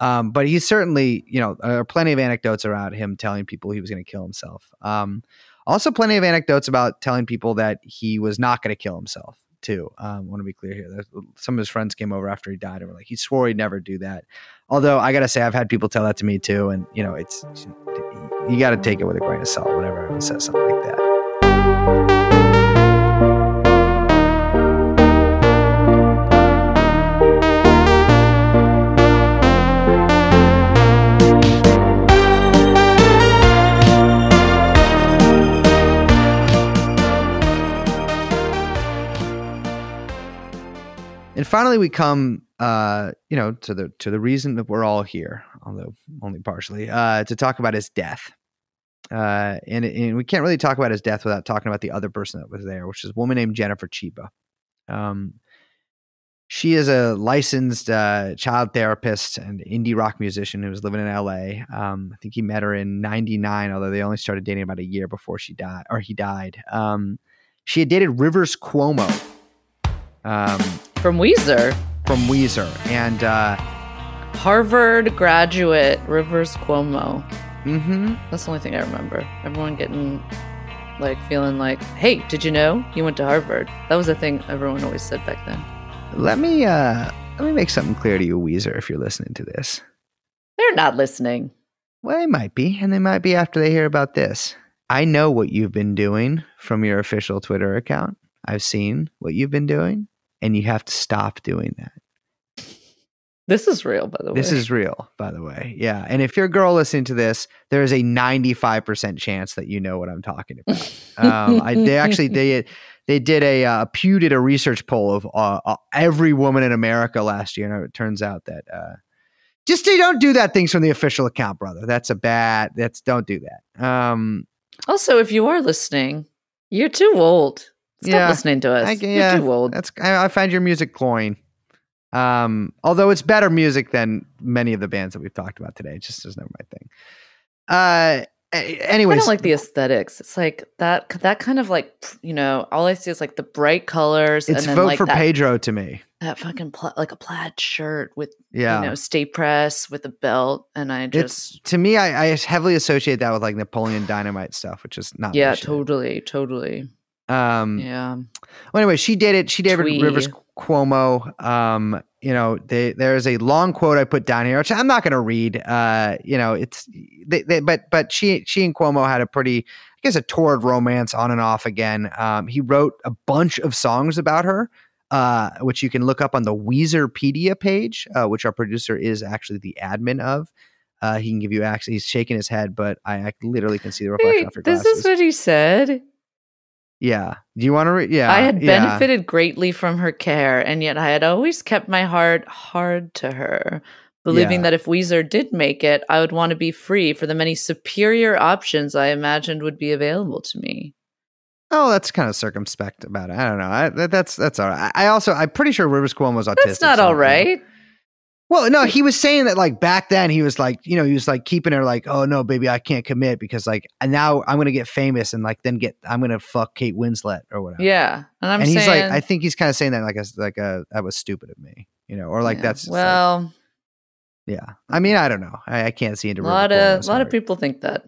Um, but he's certainly, you know, there are plenty of anecdotes around him telling people he was going to kill himself. Um, also, plenty of anecdotes about telling people that he was not going to kill himself too. Um, want to be clear here. There's, some of his friends came over after he died and were like, he swore he'd never do that. Although I gotta say, I've had people tell that to me too, and you know, it's you got to take it with a grain of salt whenever anyone says something And finally, we come, uh, you know, to the to the reason that we're all here, although only partially, uh, to talk about his death. Uh, and, and we can't really talk about his death without talking about the other person that was there, which is a woman named Jennifer Chiba. Um, she is a licensed uh, child therapist and indie rock musician who was living in LA. Um, I think he met her in '99, although they only started dating about a year before she died, or he died. Um, she had dated Rivers Cuomo. Um, From Weezer, from Weezer, and uh, Harvard graduate Rivers Cuomo. hmm That's the only thing I remember. Everyone getting like feeling like, "Hey, did you know you went to Harvard?" That was a thing everyone always said back then. let me uh, let me make something clear to you, Weezer, if you're listening to this. They're not listening. Well, they might be, and they might be after they hear about this. I know what you've been doing from your official Twitter account. I've seen what you've been doing, and you have to stop doing that. This is real, by the way. This is real, by the way. Yeah. And if you're a girl listening to this, there is a 95% chance that you know what I'm talking about. um, I, they actually they they did a uh, Pew did a research poll of uh, uh, every woman in America last year, and it turns out that uh, just you don't do that things from the official account, brother. That's a bad. That's don't do that. Um, Also, if you are listening, you're too old. Stop Yeah, listening to us. I- you're yeah, too old. that's I, I find your music cloying. Um, although it's better music than many of the bands that we've talked about today. It just is never my thing. Uh, A- I anyways, don't like the aesthetics. It's like that that kind of like you know, all I see is like the bright colors it's and then vote like for that, Pedro to me. that fucking pla- like a plaid shirt with Yeah. you know stay press with a belt, and I it's just to me, I, I heavily associate that with like Napoleon Dynamite stuff, which is not. yeah, totally, totally, Um, yeah. Well, anyway, she did it. She did Twee. Rivers Cuomo. Um, you know, they, there's a long quote I put down here, which I'm not going to read. Uh, you know, it's they, they, but but she she and Cuomo had a pretty, I guess, a torrid romance on and off again. Um, he wrote a bunch of songs about her. Uh, which you can look up on the Weezerpedia page, uh, which our producer is actually the admin of. Uh, he can give you access. He's shaking his head, but I, I literally can see the reflection Wait, your this glasses. is what he said. Yeah. Do you want to read? Yeah. I had yeah. benefited greatly from her care, and yet I had always kept my heart hard to her, believing Yeah. that if Weezer did make it, I would want to be free for the many superior options I imagined would be available to me. Oh, that's kind of circumspect about it. I don't know. I, that, that's that's all right. I also I'm pretty sure Rivers Cuomo's autistic. That's not so, all right. Well, no, he was saying that like back then he was like, you know, he was like keeping her like, oh no, baby, I can't commit because like and now I'm gonna get famous and like then get I'm gonna fuck Kate Winslet or whatever. Yeah, and I'm and he's like, I think he's kind of saying that like as like a that was stupid of me, you know, or like yeah, that's just, like- well, yeah. I mean, I don't know. I, I can't see into a lot of a lot of people think that.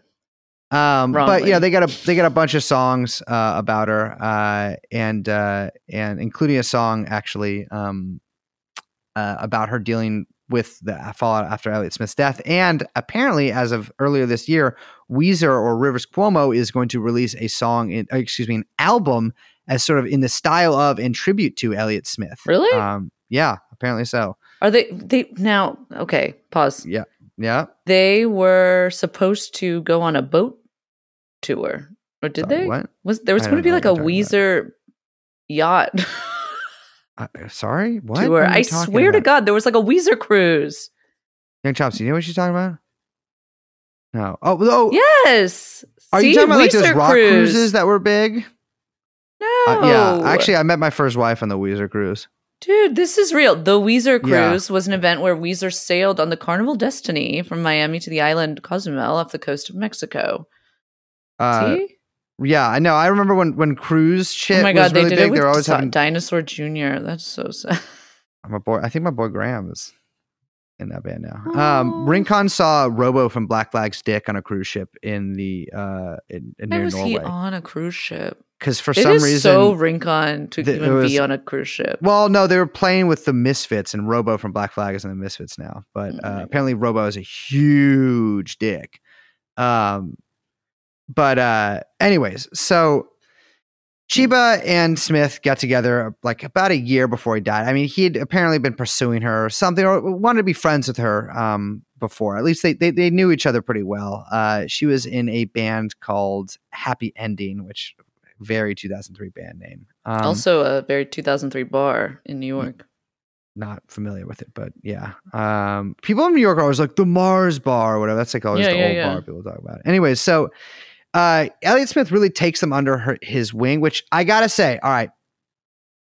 Um, but yeah, they got a they got a bunch of songs uh, about her, uh, and uh, and including a song actually um, uh, about her dealing with the fallout after Elliott Smith's death. And apparently, as of earlier this year, Weezer or Rivers Cuomo is going to release a song, in, uh, excuse me, an album as sort of in the style of and tribute to Elliott Smith. Really? Um, yeah, apparently so. Are they they now? Okay, pause. Yeah. Yeah. They were supposed to go on a boat tour, or did Sorry, they? What? Was there was going to be like a Weezer yacht [laughs] Uh, sorry. What? tour? What I swear to? God, there was like a Weezer cruise. Young Chomsky, you know what she's talking about? No. Oh, oh Yes. Are you See? talking about like those Weezer rock cruise. cruises that were big? No. Uh, yeah, actually, I met my first wife on the Weezer cruise. Dude, this is real. The Weezer Yeah. cruise was an event where Weezer sailed on the Carnival Destiny from Miami to the island Cozumel off the coast of Mexico. Uh, See? Yeah, I know. I remember when when cruise shit oh my god, they really did big. it with They're always having. Dinosaur Jr. That's so [laughs] sad. My boy, I think my boy Graham is in that band now. Um, Rincon saw Robo from Black Flag's dick on a cruise ship in the uh in, in Why near was he on a cruise ship? because for It some is reason. so Rincon to th- even was- be on a cruise ship. well, no, they were playing with the Misfits, and Robo from Black Flag is in the Misfits now. But Oh uh, apparently, Robo is a huge dick. Um, but uh, anyways, so Chiba and Smith got together like about a year before he died. I mean, he had apparently been pursuing her or something, or wanted to be friends with her um, before. At least they, they they knew each other pretty well. Uh, she was in a band called Happy Ending, which very 2003 band name. Um, also, a very 2003 bar in New York. not familiar with it, but yeah. Um, people in New York are always like the Mars Bar or whatever. That's like always Yeah, the yeah, old yeah. bar people talk about. Anyways, so uh, Elliott Smith really takes them under her, his wing, which I gotta say, all right,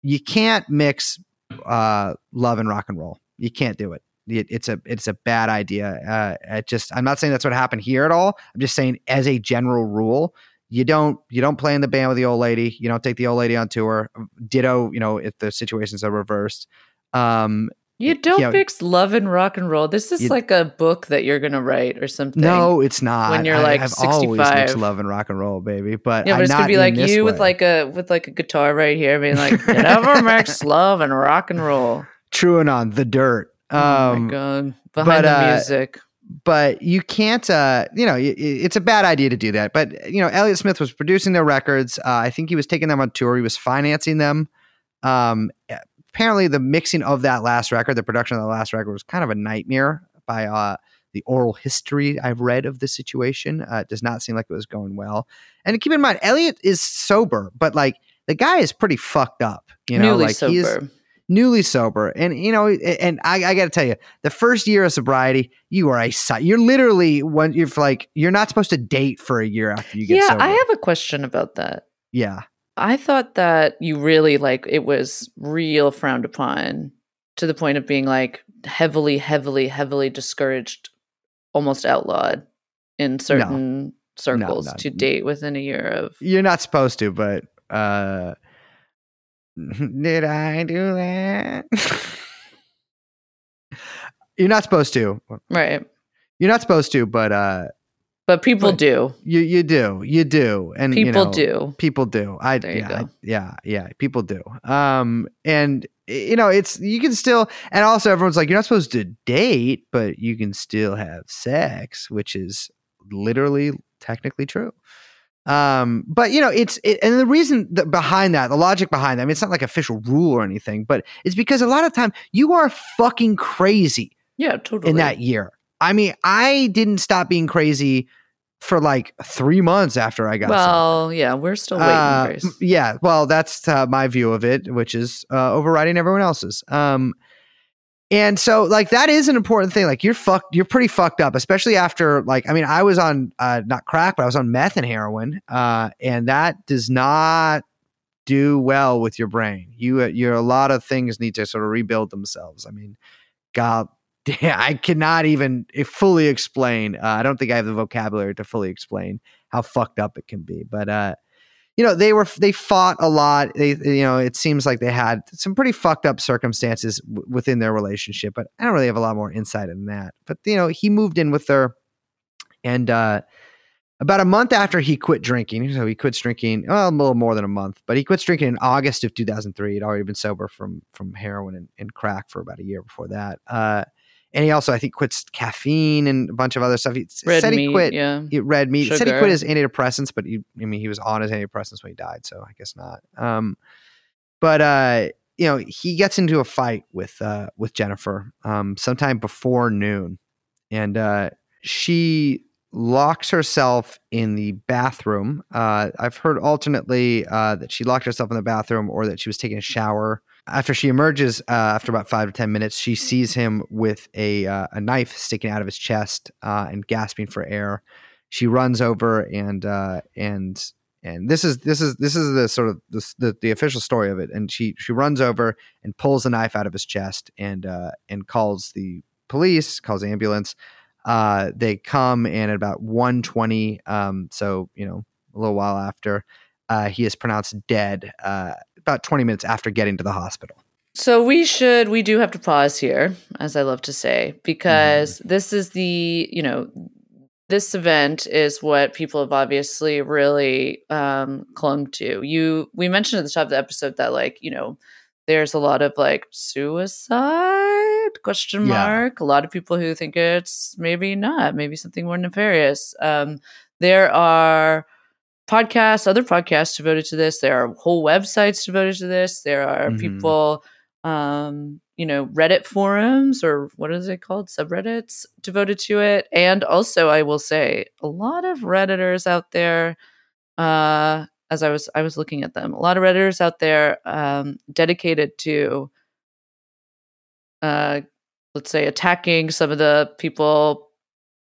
you can't mix uh, love and rock and roll. You can't do it. It- It's a it's a bad idea. Uh, it just I'm not saying that's what happened here at all. I'm just saying as a general rule, you don't you don't play in the band with the old lady. You don't take the old lady on tour. Ditto, you know, if the situations are reversed. Um, You don't yeah. mix love and rock and roll. This is You- like a book that you're gonna write or something. no, it's not. When you're, I- like, I've always mixed love and rock and roll, baby. But Yeah, but I'm it's gonna be like you with like a with like a guitar right here, being like, [laughs] "You never mix love and rock and roll." True and on the dirt. oh Um, my god! Behind but, the uh, music. but you can't uh you know it's a bad idea to do that but you know elliott smith was producing their records uh, i think he was taking them on tour he was financing them um apparently the mixing of that last record the production of the last record was kind of a nightmare by uh the oral history I've read of the situation uh, it does not seem like it was going well. And keep in mind, Elliott is sober, but like the guy is pretty fucked up. You know, Newly like sober. he's newly sober and you know and i, I got to tell you the first year of sobriety you are a you're literally when you're like you're not supposed to date for a year after you get sober. yeah, sober I have a question about that. yeah I thought that you really like it was real frowned upon to the point of being like heavily, heavily, heavily discouraged, almost outlawed in certain circles no. to date within a year of. You're not supposed to, but uh [laughs] did I do that? [laughs] You're not supposed to. Right. You're not supposed to, but uh But people But do. you you do. You do. And you People know, do. People do. I you yeah, I- yeah, yeah, people do. Um and you know, it's you can still and also everyone's like you're not supposed to date, but you can still have sex, which is literally technically true. Um but you know, it's it, and the reason that behind that, the logic behind that, I mean it's not like official rule or anything, but it's because a lot of time you are fucking crazy Yeah, totally. in that year. I mean, I didn't stop being crazy for like three months after I got well, yeah, we're still waiting, Uh, Brace. yeah, well, that's uh, my view of it, which is uh, overriding everyone else's. Um, and so, like, that is an important thing. Like, you're fucked. You're pretty fucked up, especially after, like, I mean, I was on uh, not crack, but I was on meth and heroin, uh, and that does not do well with your brain. You, uh, you're a lot of things need to sort of rebuild themselves. I mean, God. [laughs] I cannot even fully explain. Uh, I don't think I have the vocabulary to fully explain how fucked up it can be. But uh, you know, they were they fought a lot. They you know, it seems like they had some pretty fucked up circumstances w- within their relationship. But I don't really have a lot more insight in that. But you know, he moved in with her, and uh, about a month after he quit drinking, so he quits drinking. Well, a little more than a month, but he quits drinking in August of 2003. He'd already been sober from from heroin and, and crack for about a year before that. And he also, I think, quits caffeine and a bunch of other stuff. He Red said meat, he quit yeah. he red meat. He said he quit his antidepressants, but he, I mean, he was on his antidepressants when he died, so I guess not. Um, but uh, you know, he gets into a fight with uh with Jennifer um sometime before noon, and uh, she locks herself in the bathroom. Uh, I've heard alternately uh, that she locked herself in the bathroom or that she was taking a shower. After she emerges, uh, after about five to ten minutes, she sees him with a uh, a knife sticking out of his chest uh, and gasping for air. She runs over and uh, and and this is this is this is the sort of the, the the official story of it. And she she runs over and pulls the knife out of his chest and uh, and calls the police, calls the ambulance. Uh, they come and at about 120, um, so you know a little while after, he is pronounced dead. About 20 minutes after getting to the hospital. So we should we do have to pause here, as I love to say, because Mm-hmm. this is the you know this event is what people have obviously really um, clung to. You we mentioned at the top of the episode that like you know there's a lot of like suicide question Yeah. mark. A lot of people who think it's maybe not, maybe something more nefarious. Um, there are podcasts, other podcasts devoted to this. There are whole websites devoted to this. There are Mhm. people, um, you know, Reddit forums or what is it called? Subreddits devoted to it. And also, I will say, a lot of Redditors out there, uh, as I was I was looking at them, a lot of Redditors out there um, dedicated to uh, let's say attacking some of the people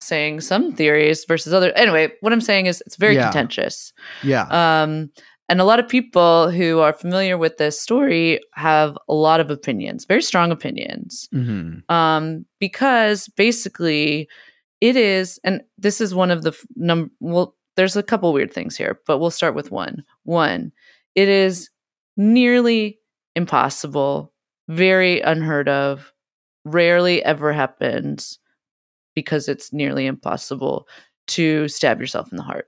saying some theories versus other anyway what i'm saying is it's very Yeah. contentious Yeah. um and a lot of people who are familiar with this story have a lot of opinions very strong opinions mm-hmm. um because basically it is and this is one of the f- num well there's a couple weird things here but we'll start with one one it is nearly impossible very unheard of rarely ever happens because it's nearly impossible to stab yourself in the heart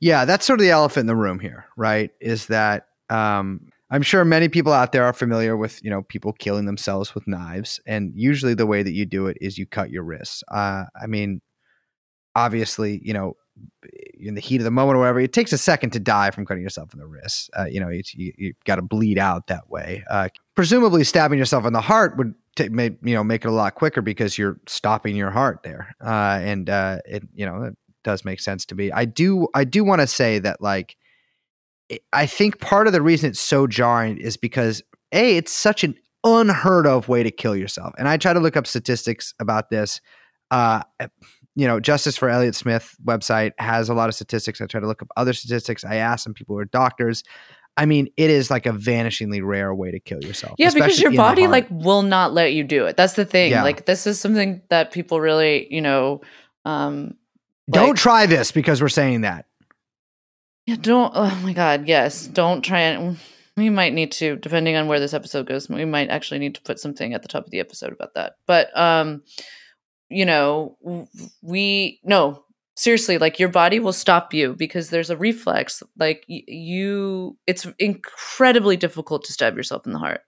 Yeah, that's sort of the elephant in the room here, right? Is that um, I'm sure many people out there are familiar with you know people killing themselves with knives, and usually the way that you do it is you cut your wrists. Uh, I mean, obviously, you know, in the heat of the moment or whatever, it takes a second to die from cutting yourself in the wrist. Uh, you know, you you got to bleed out that way. Uh, presumably, stabbing yourself in the heart would ta- make you know make it a lot quicker because you're stopping your heart there, uh, and uh, it you know it does make sense to me. I do I do want to say that like I think part of the reason it's so jarring is because a it's such an unheard of way to kill yourself, and I try to look up statistics about this. You know, Justice for Elliott Smith website has a lot of statistics. I try to look up other statistics. I ask some people who are doctors. I mean, it is like a vanishingly rare way to kill yourself. yeah because your body like will not let you do it that's the thing Yeah. like this is something that people really you know um Don't Like- try this because we're saying that. Yeah, don't. Oh my God, yes. Don't try and. We might need to, depending on where this episode goes, we might actually need to put something at the top of the episode about that. But, um, you know, we, no, seriously, like your body will stop you because there's a reflex. Like y- you, it's incredibly difficult to stab yourself in the heart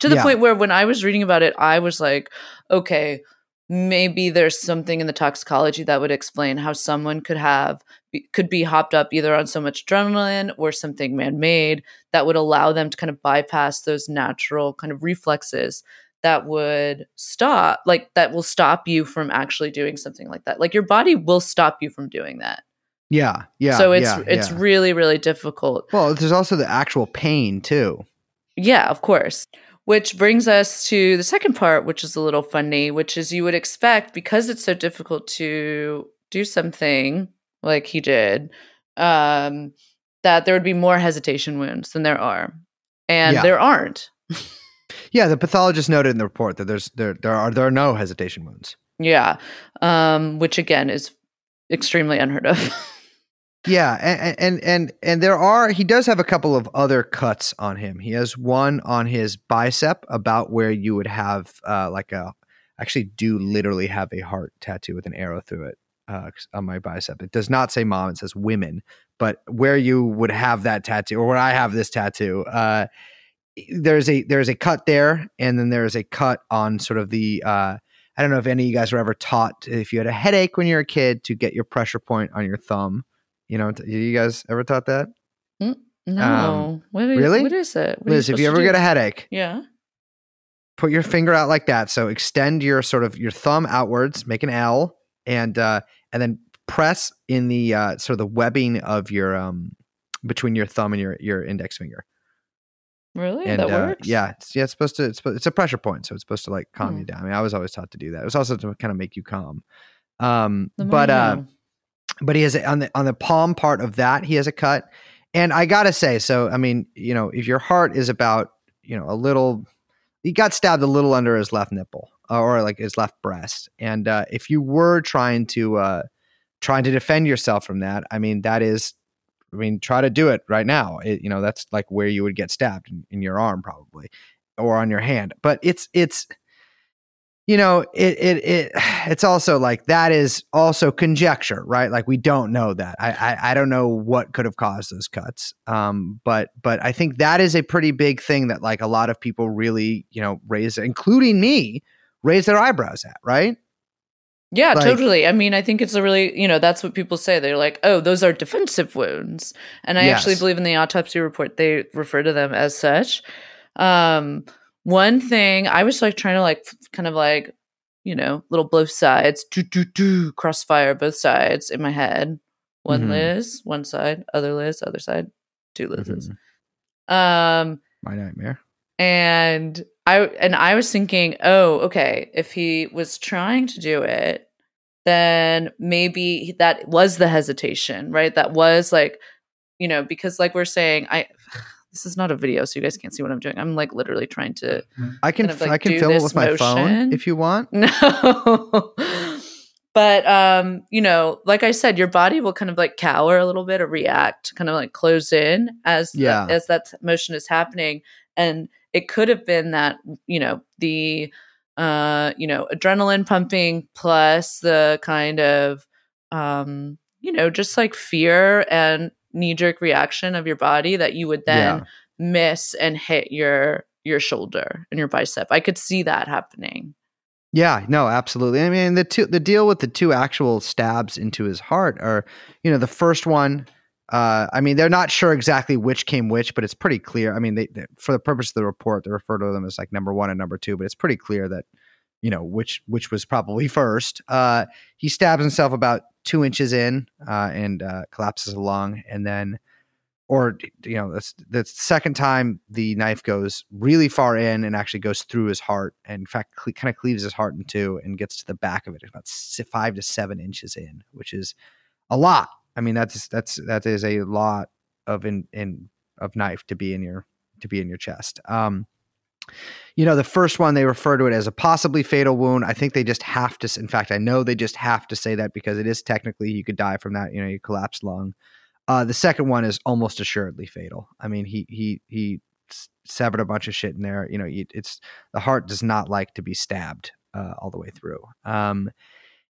to the Yeah. point where when I was reading about it, I was like, okay, maybe there's something in the toxicology that would explain how someone could have could be hopped up either on so much adrenaline or something man-made that would allow them to kind of bypass those natural kind of reflexes that would stop like that will stop you from actually doing something like that like your body will stop you from doing that Yeah, yeah. so it's yeah, it's yeah. really really difficult well. There's also the actual pain too. Yeah, of course. Which brings us to the second part, which is a little funny, which is you would expect because it's so difficult to do something like he did, um, that there would be more hesitation wounds than there are. And Yeah. there aren't. [laughs] Yeah, the pathologist noted in the report that there's there there are there are no hesitation wounds. Yeah. Um, which again is extremely unheard of. Yeah, and, and and and there are he does have a couple of other cuts on him. He has one on his bicep about where you would have uh, like a actually do literally have a heart tattoo with an arrow through it uh, on my bicep. It does not say mom; it says women. But where you would have that tattoo, or where I have this tattoo, uh, there's a there's a cut there, and then there's a cut on sort of the. Uh, I don't know if any of you guys were ever taught if you had a headache when you're a kid to get your pressure point on your thumb. You know, t- you guys ever taught that? no. what is, really? what is it? What Liz, if you ever get a headache, Yeah. put your finger out like that. So extend your sort of your thumb outwards, make an L, and uh, and then press in the uh, sort of the webbing of your um between your thumb and your your index finger. Really? And that uh, works? yeah, it's, yeah, it's supposed to. It's, it's a pressure point, so it's supposed to like calm Hmm. you down. I mean, I was always taught to do that. It was also to kind of make you calm. Um, The but uh, but he has on the on the palm part of that he has a cut and i gotta say so i mean you know if your heart is about you know a little he got stabbed a little under his left nipple uh, or like his left breast and uh, if you were trying to uh trying to defend yourself from that i mean that is i mean try to do it right now. It, you know that's like where you would get stabbed in, in your arm probably or on your hand. But it's it's you know it it it [sighs] it's also like that is also conjecture right? Like we don't know that. I i, I don't know what could have caused those cuts. Um but but i think that is a pretty big thing that like a lot of people really you know raise including me raise their eyebrows at right Yeah, Like- totally. I mean, I think it's a really, you know, that's what people say. They're like, oh, those are defensive wounds. And I actually believe in the autopsy report, they refer to them as such. Um, one thing I was like trying to like kind of like, you know, little both sides, do, do, do, crossfire both sides in my head. One Mhm. Liz, one side, other Liz, other side, two Liz's. Mhm. Um, my nightmare and I and I was thinking, oh, okay, if he was trying to do it, then maybe that was the hesitation, right? That was like, you know, because like we're saying, I [sighs] this is not a video, so you guys can't see what I'm doing. I'm like literally trying to i can Kind of, like, i can film it with my phone if you want [laughs] no. but um, you know, like I said, your body will kind of like cower a little bit or react, kind of like close in as the- Yeah. as that motion is happening. And it could have been that, you know, the uh, you know, adrenaline pumping plus the kind of um, you know, just like fear and knee jerk reaction of your body that you would then Yeah. miss and hit your your shoulder and your bicep. I could see that happening. Yeah, no, absolutely. I mean, the two the deal with the two actual stabs into his heart are, you know, the first one. Uh, I mean, they're not sure exactly which came which, but it's pretty clear. I mean, they, they for the purpose of the report, they refer to them as like number one and number two, but it's pretty clear that, you know, which which was probably [laughs] first. Uh, he stabs himself about two inches in uh, and uh, collapses along, and then, or you know, that's the second time the knife goes really far in and actually goes through his heart, and in fact, cle- kind of cleaves his heart in two and gets to the back of it about five to seven inches in, which is a lot. I mean, that's that's that is a lot of in in of knife to be in your to be in your chest. Um, you know, the first one they refer to it as a possibly fatal wound. I think they just have to. In fact, I know they just have to say that because it is technically you could die from that. You know, you collapsed lung. Uh, the second one is almost assuredly fatal. I mean, he he he severed a bunch of shit in there. You know, it's the heart does not like to be stabbed uh, all the way through. Um,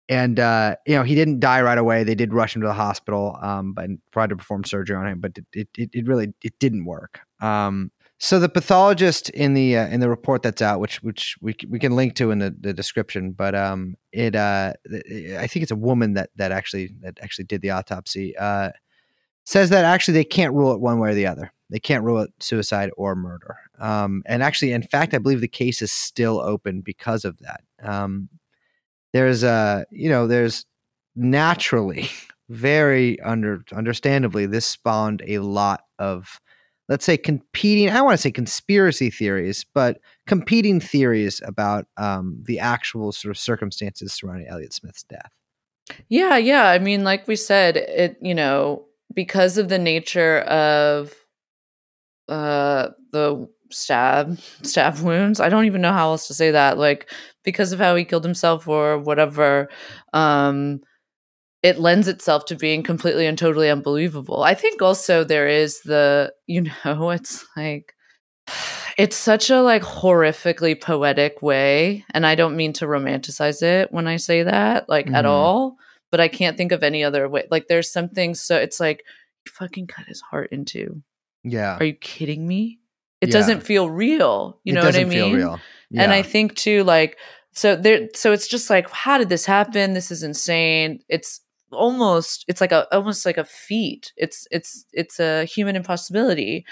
and uh, you know, he didn't die right away. They did rush him to the hospital, um, but tried to perform surgery on him, but it it, it really it didn't work. Um, so the pathologist in the uh, in the report that's out, which which we we can link to in the, the description, but um, it uh, I think it's a woman that that actually that actually did the autopsy. Uh, says that actually they can't rule it one way or the other. They can't rule it suicide or murder. Um, and actually, in fact, I believe the case is still open because of that. Um, there's a, you know, there's naturally, very under understandably, this spawned a lot of, let's say, competing. I want to say conspiracy theories, but competing theories about um, the actual sort of circumstances surrounding elliott Smith's death. Yeah, yeah. I mean, like we said, it you know because of the nature of uh the stab stab wounds i don't even know how else to say that like because of how he killed himself or whatever um it lends itself to being completely and totally unbelievable. I think also there is the you [laughs] know it's like it's such a like horrifically poetic way and i don't mean to romanticize it when i say that like mm-hmm. at all but i can't think of any other way like there's something so it's like fucking cut his heart into yeah. Are you kidding me? It yeah. doesn't feel real you it know what i mean yeah. and i think too like so there so it's just like how did this happen? This is insane. It's almost it's like a almost like a feat. It's it's it's a human impossibility.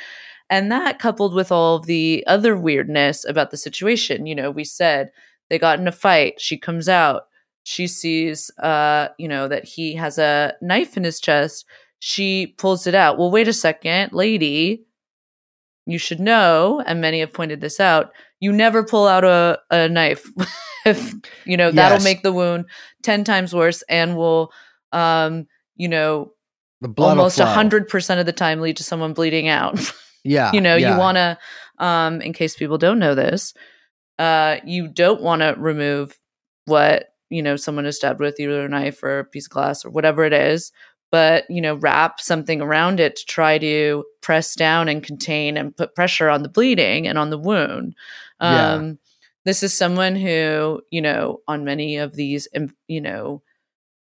And that coupled with all the other weirdness about the situation you know we said they got in a fight. She comes out. She sees uh you know that he has a knife in his chest. She pulls it out. Well wait a second lady. You should know, and many have pointed this out, you never pull out a, a knife. [laughs] if you know, that'll make the wound 10 times worse and will um, you know, the blood almost a hundred percent of the time lead to someone bleeding out. [laughs] Yeah. you know, yeah. you wanna um, in case people don't know this, uh, you don't want to remove what you know someone is stabbed with either a knife or a piece of glass or whatever it is but you know wrap something around it to try to press down and contain and put pressure on the bleeding and on the wound um, yeah. this is someone who you know on many of these you know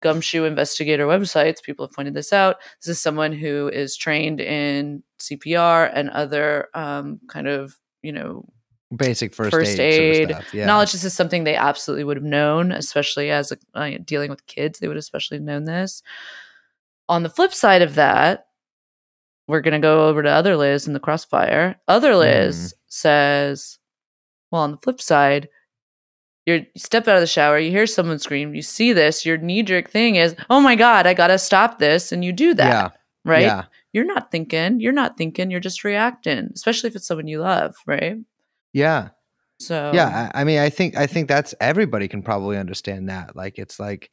gumshoe investigator websites people have pointed this out this is someone who is trained in cpr and other um, kind of you know basic first, first aid, aid sort of yeah. knowledge this is something they absolutely would have known especially as a, uh, dealing with kids they would have especially known this on the flip side of that, we're going to go over to other Liz in the crossfire. Other Liz mm. says, well, on the flip side, you step out of the shower, you hear someone scream, you see this, your knee jerk thing is, oh my God, I got to stop this. And you do that. Yeah. Right? Yeah. You're not thinking, you're not thinking, you're just reacting, especially if it's someone you love. Right. Yeah. So, yeah. I, I mean, I think, I think that's everybody can probably understand that. Like, it's like,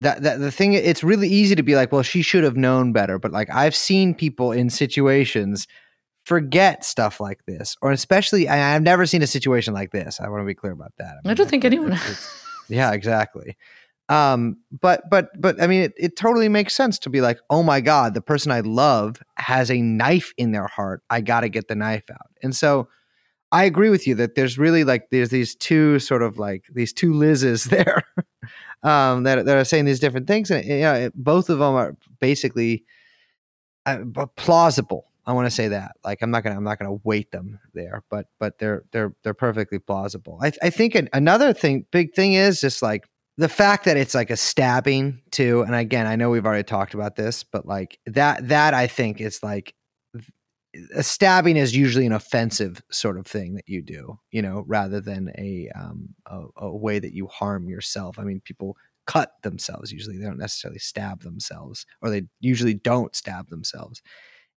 that, that the thing it's really easy to be like well she should have known better but like i've seen people in situations forget stuff like this or especially I, have never seen a situation like this. I want to be clear about that. I, mean, I don't think anyone [laughs] yeah exactly. Um but but but i mean it, it totally makes sense to be like oh my god the person i love has a knife in their heart. I gotta get the knife out. And so I agree with you that there's really like there's these two sort of like these two Liz's [laughs] there um, that that are saying these different things, and you know, both of them are basically uh, plausible. I want to say that. Like, I'm not gonna I'm not gonna weight them there, but but they're they're they're perfectly plausible. I I think an, another thing, big thing is just like the fact that it's like a stabbing too. And again, I know we've already talked about this, but like that that I think is like a stabbing is usually an offensive sort of thing that you do, you know, rather than a, um, a, a way that you harm yourself. I mean, people cut themselves usually; they don't necessarily stab themselves, or they usually don't stab themselves.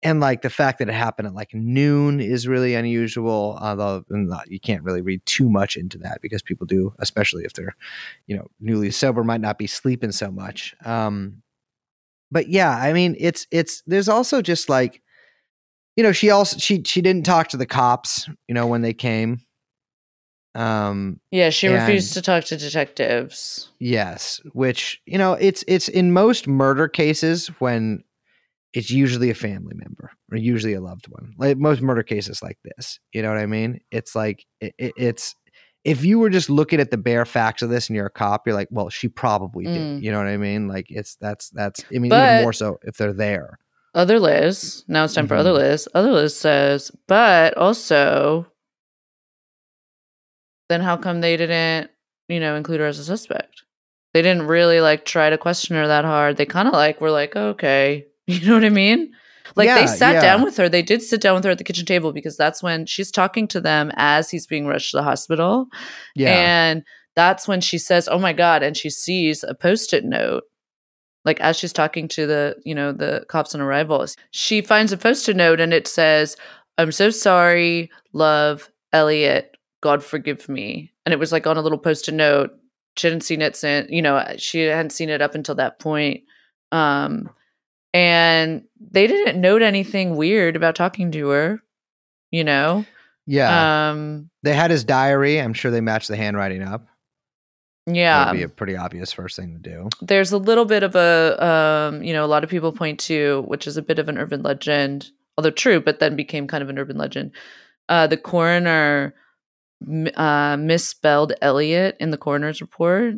And like the fact that it happened at like noon is really unusual. Although you can't really read too much into that because people do, especially if they're, you know, newly sober, might not be sleeping so much. Um, but yeah, I mean, it's it's there's also just like you know, she also she she didn't talk to the cops, you know, when they came. Um, Yeah, she And- refused to talk to detectives. Yes, which you know, it's it's in most murder cases when it's usually a family member or usually a loved one. Like most murder cases like this, you know what I mean? It's like it, it- it's if you were just looking at the bare facts of this and you're a cop, you're like, well, she probably did. Mm. You know what I mean? Like it's that's that's. I mean, But- even more so if they're there. Other Liz, now it's time for Mhm. Other Liz. Other Liz says, but also, then how come they didn't, you know, include her as a suspect? They didn't really like try to question her that hard. They kind of like were like, okay, [laughs] you know what I mean? Like Yeah, they sat yeah. down with her. They did sit down with her at the kitchen table because that's when she's talking to them as he's being rushed to the hospital. Yeah, And that's when she says, "Oh my god!" and she sees a post-it note. Like as she's talking to the, you know, the cops on arrivals she finds a post-it note and it says, "I'm so sorry, love, Elliot. God forgive me." And it was like on a little post-it note. She hadn't seen it since, you know, she hadn't seen it up until that point. Um, and they didn't note anything weird about talking to her, you know. yeah. Um, they had his diary. I'm sure they matched the handwriting up. Yeah. would be a pretty obvious first thing to do. there's a little bit of a um you know a lot of people point to which is a bit of an urban legend although true but then became kind of an urban legend uh the coroner uh misspelled elliot in the coroner's report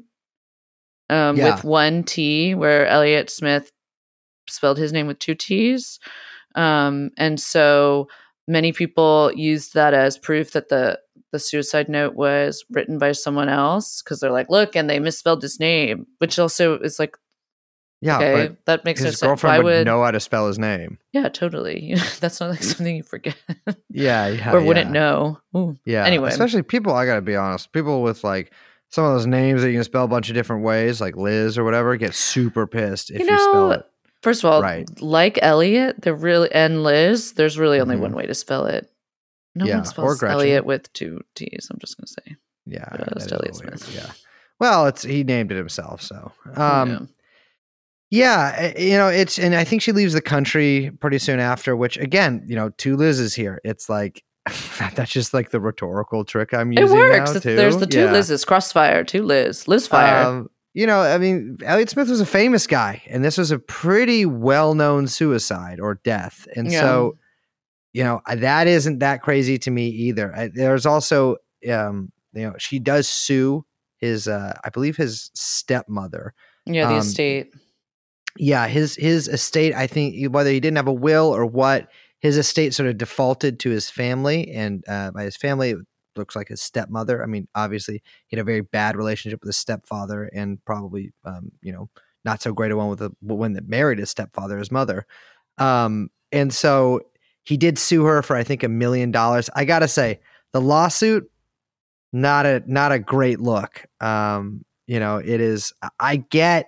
um Yeah. with one t where elliott smith spelled his name with two t's um and so many people used that as proof that the the suicide note was written by someone else because they're like, look, and they misspelled his name, which also is like, Yeah, okay, but that makes no his sense. girlfriend Why would, would? know how to spell his name. Yeah, totally. [laughs] That's not like something you forget Yeah, [laughs] yeah, or wouldn't know. Ooh. Yeah. Anyway. especially people. I gotta be honest. People with like some of those names that you can spell a bunch of different ways, like Liz or whatever, get super pissed if You you, spell know, it. First of all, Right. like Elliot, they're really and Liz. There's really only Mhm. one way to spell it. No Yeah, one spells. Elliot with two T's. I'm just gonna say. Yeah, Yeah, that it's is a Elliot little weird, Smith. Yeah. Well, it's he named it himself, so um, Yeah. Yeah, you know, it's and I think she leaves the country pretty soon after, which again, you know, two Liz's here. It's like [laughs] that's just like the rhetorical trick I'm using. It works. now, too. There's the two Yeah. Liz's. Crossfire, two Liz. Liz fire. Um, you know, I mean, Elliott Smith was a famous guy, and this was a pretty well-known suicide or death, and Yeah. so, you know, that isn't that crazy to me either. I, there's also, um, you know, she does sue his, uh, I believe, his stepmother. yeah, the um, estate. yeah, his his estate. I think whether he didn't have a will or what, his estate sort of defaulted to his family, and uh, by his family, it looks like his stepmother. I mean, obviously, he had a very bad relationship with his stepfather, and probably, um, you know, not so great a one with the one that married his stepfather, his mother. Um, and so he did sue her for I think a million dollars. I gotta say, the lawsuit, not a not a great look. Um, you know, it is. I- get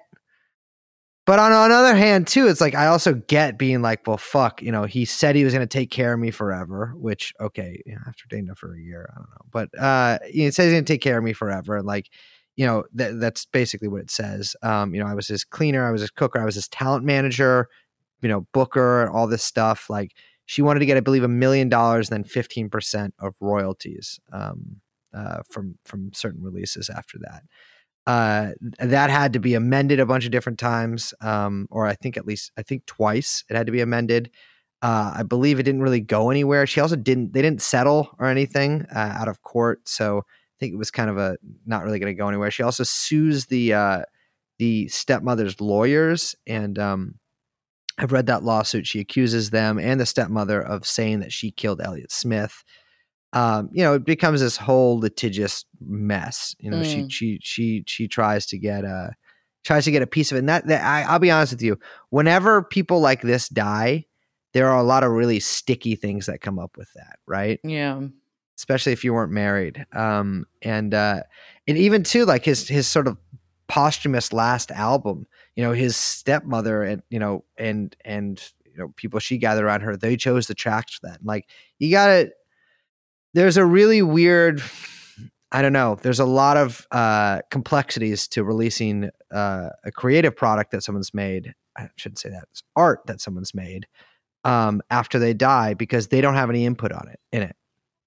but on another hand, too, it's like I also get being like, well, fuck, you know, he said he was going to take care of me forever, which okay, you know, after dating her for a year, I don't know, but uh, he says he's going to take care of me forever, like, you know, that that's basically what it says. Um, you know, I was his cleaner, I was his cooker, I was his talent manager, you know, booker, and all this stuff. Like, she wanted to get, I believe, a million dollars, then fifteen percent of royalties um, uh, from from certain releases after that. Uh that had to be amended a bunch of different times um or i think at least i think twice it had to be amended. Uh i believe it didn't really go anywhere. She also didn't they didn't settle or anything uh, out of court so i think it was kind of a not really going to go anywhere. She also sues the uh the stepmother's lawyers and um i've read that lawsuit she accuses them and the stepmother of saying that she killed elliott smith um, you know, it becomes this whole litigious mess. You know, she Mm. she she she tries to get a tries to get a piece of it. And that, that I, I'll be honest with you, whenever people like this die, there are a lot of really sticky things that come up with that, right? Yeah. Especially if you weren't married. Um, and uh, and even too, like his his sort of posthumous last album, you know, his stepmother and you know and and you know people she gathered around her, they chose the tracks for that. Like you gotta there's a really weird i don't know there's a lot of uh complexities to releasing uh, a creative product that someone's made i shouldn't say that it's art that someone's made um after they die because they don't have any input on it in it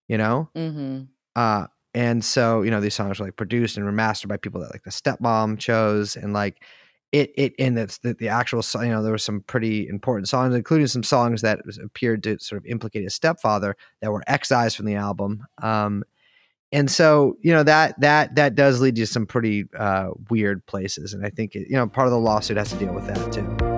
you know Mm-hmm. uh and so you know these songs were like produced and remastered by people that like the stepmom chose and like it it and the, the actual you know there were some pretty important songs including some songs that appeared to sort of implicate his stepfather that were excised from the album um and so you know that that that does lead to some pretty uh weird places and i think it, you know part of the lawsuit has to deal with that too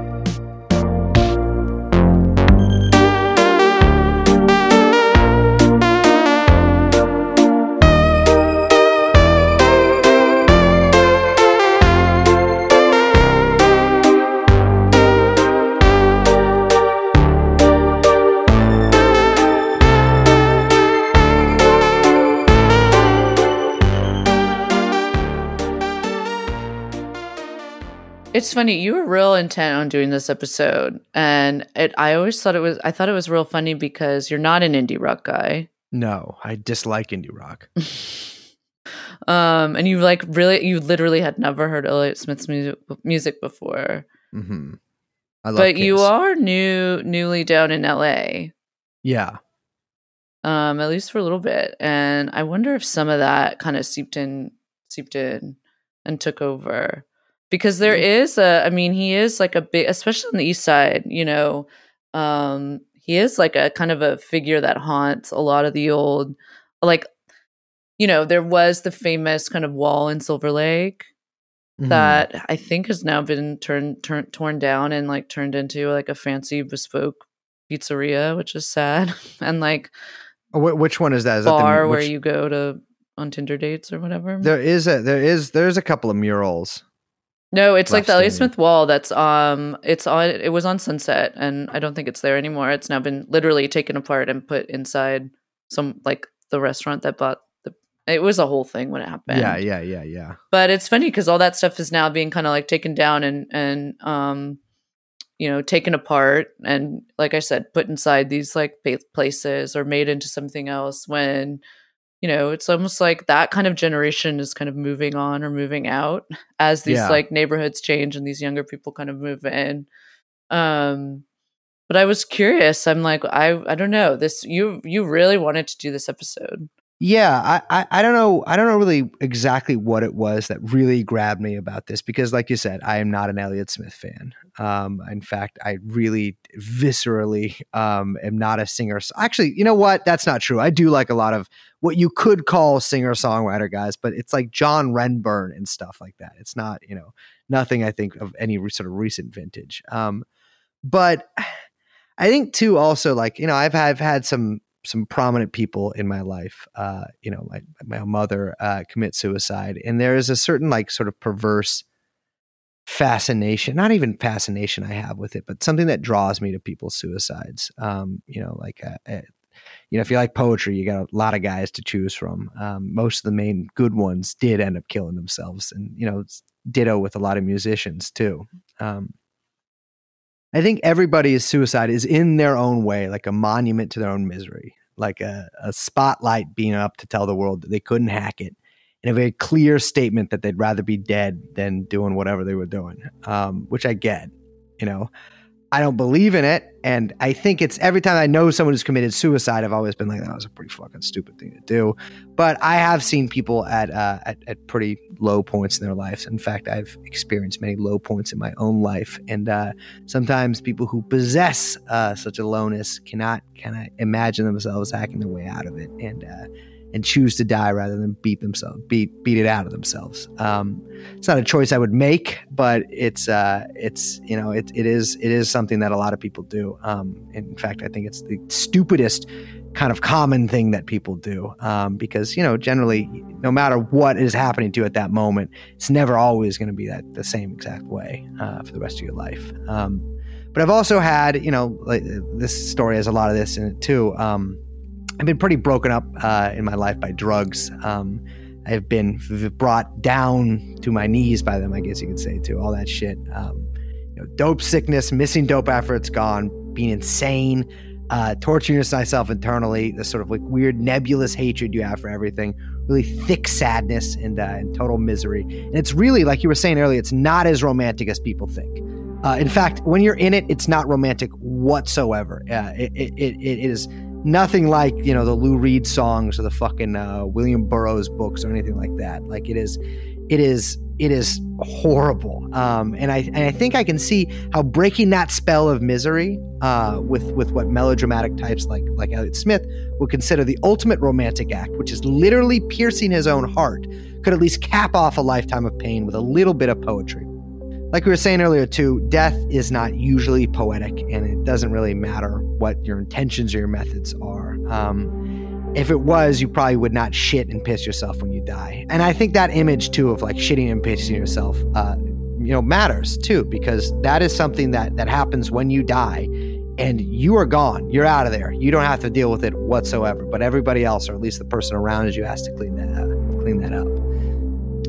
It's funny. You were real intent on doing this episode, and it. I always thought it was. I thought it was real funny because you're not an indie rock guy, no i dislike indie rock [laughs] um, and you like really, you literally had never heard Elliott Smith's music music before, hmm I love but you are new, newly down in LA, yeah um, at least for a little bit, and I wonder if some of that kind of seeped in, seeped in, and took over. Because there is a, I mean, he is like a big, especially on the east side, you know, um, he is like a kind of a figure that haunts a lot of the old, like, you know, there was the famous kind of wall in Silver Lake Mhm. that I think has now been turned, turned, torn down and like turned into like a fancy bespoke pizzeria, which is sad, [laughs] and like wh- which one is that is that bar the, where you go to on Tinder dates or whatever. there is a there is there's a couple of murals No, it's like the Elliott Smith Wall. That's um, it's on. It was on Sunset, and I don't think it's there anymore. It's now been literally taken apart and put inside some like the restaurant that bought the. It was a whole thing when it happened. yeah yeah yeah yeah but it's funny because all that stuff is now being kind of like taken down and and um, you know, taken apart and like I said, put inside these like places or made into something else. When you know, it's almost like that kind of generation is kind of moving on or moving out as these Yeah. like neighborhoods change and these younger people kind of move in. Um, but I was curious. I'm like, I I don't know. This you you really wanted to do this episode. Yeah, I, I, I don't know. I don't know really exactly what it was that really grabbed me about this because, like you said, I am not an Elliott Smith fan. Um, in fact, I really viscerally um, am not a singer. Actually, you know what? That's not true. I do like a lot of what you could call singer songwriter guys, but it's like John Renbourn and stuff like that. It's not, you know, nothing I think of any sort of recent vintage. Um, but I think too, also like you know, I've I've had some some prominent people in my life. Uh, you know, my my mother uh, commit suicide, and there is a certain like sort of perverse fascination, not even fascination I have with it, but something that draws me to people's suicides. Um, you know, like uh, uh, you know, if you like poetry, you got a lot of guys to choose from. Um, most of the main good ones did end up killing themselves, and you know, ditto with a lot of musicians too. Um, I think everybody's suicide is in their own way, like a monument to their own misery, like a, a spotlight being up to tell the world that they couldn't hack it, and a very clear statement that they'd rather be dead than doing whatever they were doing, um, which I get. You know, I don't believe in it, and I think it's every time I know someone who's committed suicide, I've always been like, that was a pretty fucking stupid thing to do. But I have seen people at uh, at, at pretty low points in their lives. In fact, I've experienced many low points in my own life, and uh, sometimes people who possess uh, such a lowness cannot kind of imagine themselves hacking their way out of it and uh, and choose to die rather than beat themselves beat beat it out of themselves. Um, it's not a choice I would make, but it's uh, it's you know it, it is it is something that a lot of people do. Um, in fact, I think it's the stupidest kind of common thing that people do um, because you know generally no matter what is happening to you at that moment it's never always going to be that the same exact way uh, for the rest of your life um, but i've also had you know like this story has a lot of this in it too um, i've been pretty broken up uh, in my life by drugs um, i've been v- brought down to my knees by them i guess you could say too all that shit um, you know, dope sickness missing dope after it's gone being insane uh, torturing myself internally, the sort of like weird nebulous hatred you have for everything, really thick sadness and, uh, and total misery. And it's really, like you were saying earlier, it's not as romantic as people think. Uh, in fact, when you're in it, it's not romantic whatsoever. Uh, it, it, it, it is nothing like you know the Lou Reed songs or the fucking uh, William Burroughs books or anything like that. Like it is, it is, it is horrible. Um, and I and I think I can see how breaking that spell of misery uh, with with what melodramatic types like like Elliott Smith would consider the ultimate romantic act, which is literally piercing his own heart, could at least cap off a lifetime of pain with a little bit of poetry like we were saying earlier too death is not usually poetic and it doesn't really matter what your intentions or your methods are. Um, if it was you probably would not shit and piss yourself when you die. And i think that image too of like shitting and pissing yourself uh, you know matters too because that is something that that happens when you die and you are gone. You're out of there. You don't have to deal with it whatsoever but everybody else or at least the person around you has to clean that up,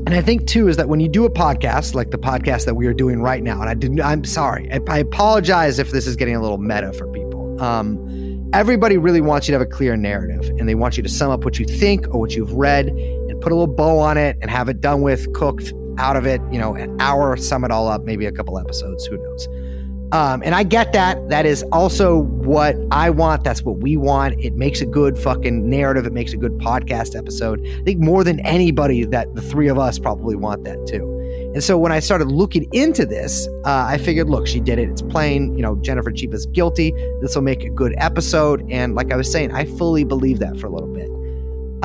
and I think too is that when you do a podcast like the podcast that we are doing right now, and I didn't, I'm sorry, I, I apologize if this is getting a little meta for people. Um, everybody really wants you to have a clear narrative, and they want you to sum up what you think or what you've read, and put a little bow on it, and have it done with, cooked out of it. You know, an hour, sum it all up, maybe a couple episodes, who knows. Um, and I get that. That is also what I want. That's what we want. It makes a good fucking narrative. It makes a good podcast episode. I think more than anybody that the three of us probably want that too. And so when I started looking into this, uh, I figured, look, she did it. It's plain. You know, Jennifer Chiba's guilty. This will make a good episode. And like I was saying, I fully believe that for a little bit.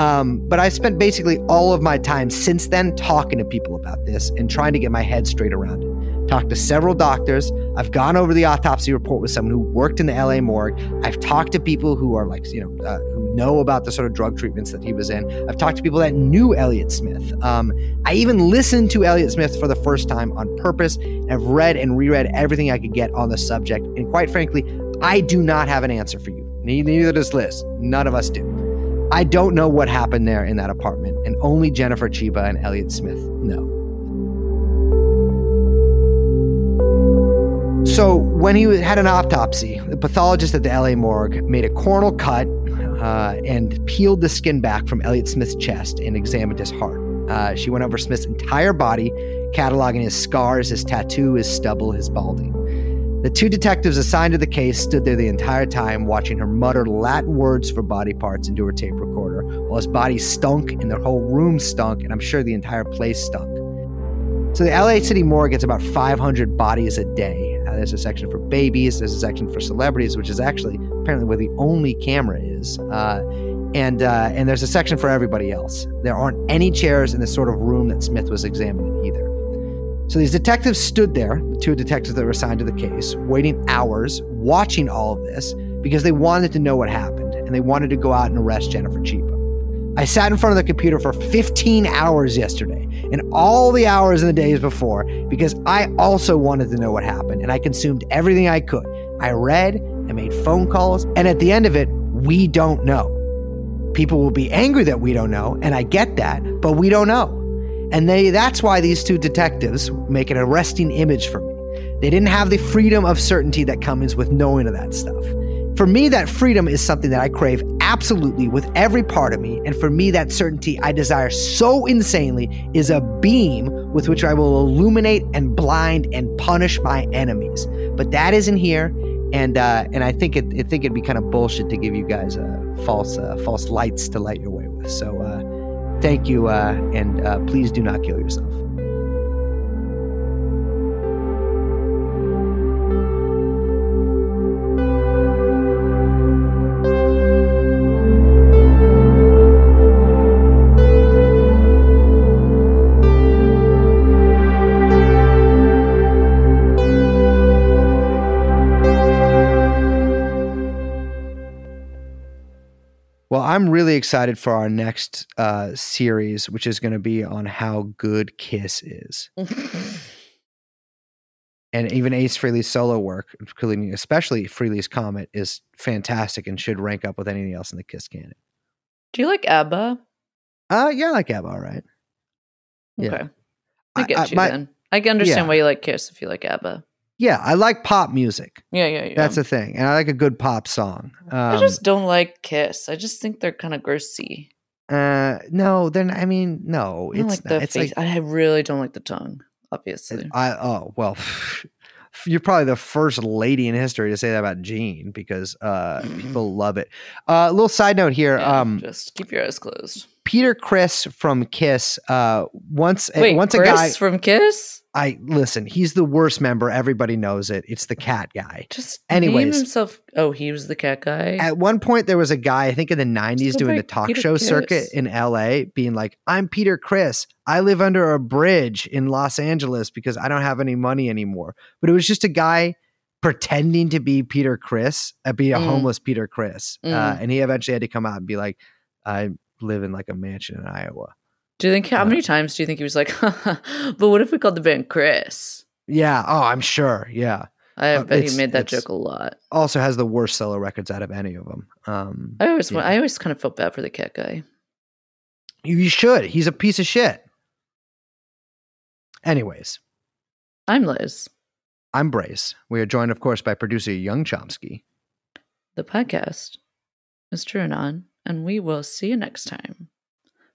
Um, but I spent basically all of my time since then talking to people about this and trying to get my head straight around it talked to several doctors. I've gone over the autopsy report with someone who worked in the LA morgue. I've talked to people who are like, you know, uh, who know about the sort of drug treatments that he was in. I've talked to people that knew Elliott Smith. Um, I even listened to Elliott Smith for the first time on purpose. I've read and reread everything I could get on the subject. And quite frankly, I do not have an answer for you. Neither does Liz. None of us do. I don't know what happened there in that apartment, and only Jennifer Chiba and Elliott Smith know. So, when he had an autopsy, the pathologist at the LA morgue made a coronal cut uh, and peeled the skin back from Elliott Smith's chest and examined his heart. Uh, she went over Smith's entire body, cataloging his scars, his tattoo, his stubble, his balding. The two detectives assigned to the case stood there the entire time, watching her mutter Latin words for body parts into her tape recorder, while his body stunk and the whole room stunk, and I'm sure the entire place stunk. So the LA City morgue gets about 500 bodies a day, there's a section for babies. There's a section for celebrities, which is actually apparently where the only camera is. Uh, and uh, and there's a section for everybody else. There aren't any chairs in the sort of room that Smith was examining either. So these detectives stood there, the two detectives that were assigned to the case, waiting hours, watching all of this because they wanted to know what happened and they wanted to go out and arrest Jennifer Chiba. I sat in front of the computer for 15 hours yesterday and all the hours in the days before because I also wanted to know what happened and I consumed everything I could. I read, I made phone calls, and at the end of it, we don't know. People will be angry that we don't know, and I get that, but we don't know. And they that's why these two detectives make an arresting image for me. They didn't have the freedom of certainty that comes with knowing of that stuff. For me, that freedom is something that I crave absolutely with every part of me. And for me, that certainty I desire so insanely is a beam with which I will illuminate and blind and punish my enemies. But that isn't here. And uh, and I think it I think it'd be kind of bullshit to give you guys uh, false uh, false lights to light your way with. So uh, thank you, uh, and uh, please do not kill yourself. I'm really excited for our next uh, series, which is going to be on how good Kiss is. [laughs] and even Ace Frehley's solo work, including especially Frehley's Comet, is fantastic and should rank up with anything else in the Kiss canon. Do you like ABBA? Uh, yeah, I like ABBA, all right. Yeah. Okay. I get I- you my- then. I can understand Yeah. why you like Kiss if you like ABBA. Yeah, I like pop music. Yeah, yeah, yeah. That's a thing, and I like a good pop song. Um, I just don't like Kiss. I just think they're kind of grossy. uh, no, then I mean, no, I it's like the it's face. like I really don't like the tongue. Obviously, I oh well, [laughs] you're probably the first lady in history to say that about Gene because uh, people love it. A uh, little side note here. Yeah, um, just keep your eyes closed. Peter Criss from Kiss. Uh, once Wait, once Chris a guy. from Kiss? I listen. He's the worst member. Everybody knows it. It's the cat guy. Just Anyways. himself. Oh, he was the cat guy. At one point, there was a guy, I think in the 90s, doing the talk Peter show circuit in LA, being like, I'm Peter Criss. I live under a bridge in Los Angeles because I don't have any money anymore. But it was just a guy pretending to be Peter Criss, uh, be a Mm. homeless Peter Criss. Uh, Mm. and he eventually had to come out and be like, I live in like a mansion in Iowa. Do you think how many times do you think he was like, [laughs] but what if we called the band Criss? Yeah. Oh, I'm sure. Yeah. I Uh, bet he made that joke a lot. Also has the worst solo records out of any of them. Um, I always, yeah. I always kind of felt bad for the cat guy. you you should. He's a piece of shit. Anyways. I'm Liz. I'm Brace. We are joined, of course, by producer Young Chomsky. The podcast is TrueAnon, and we will see you next time.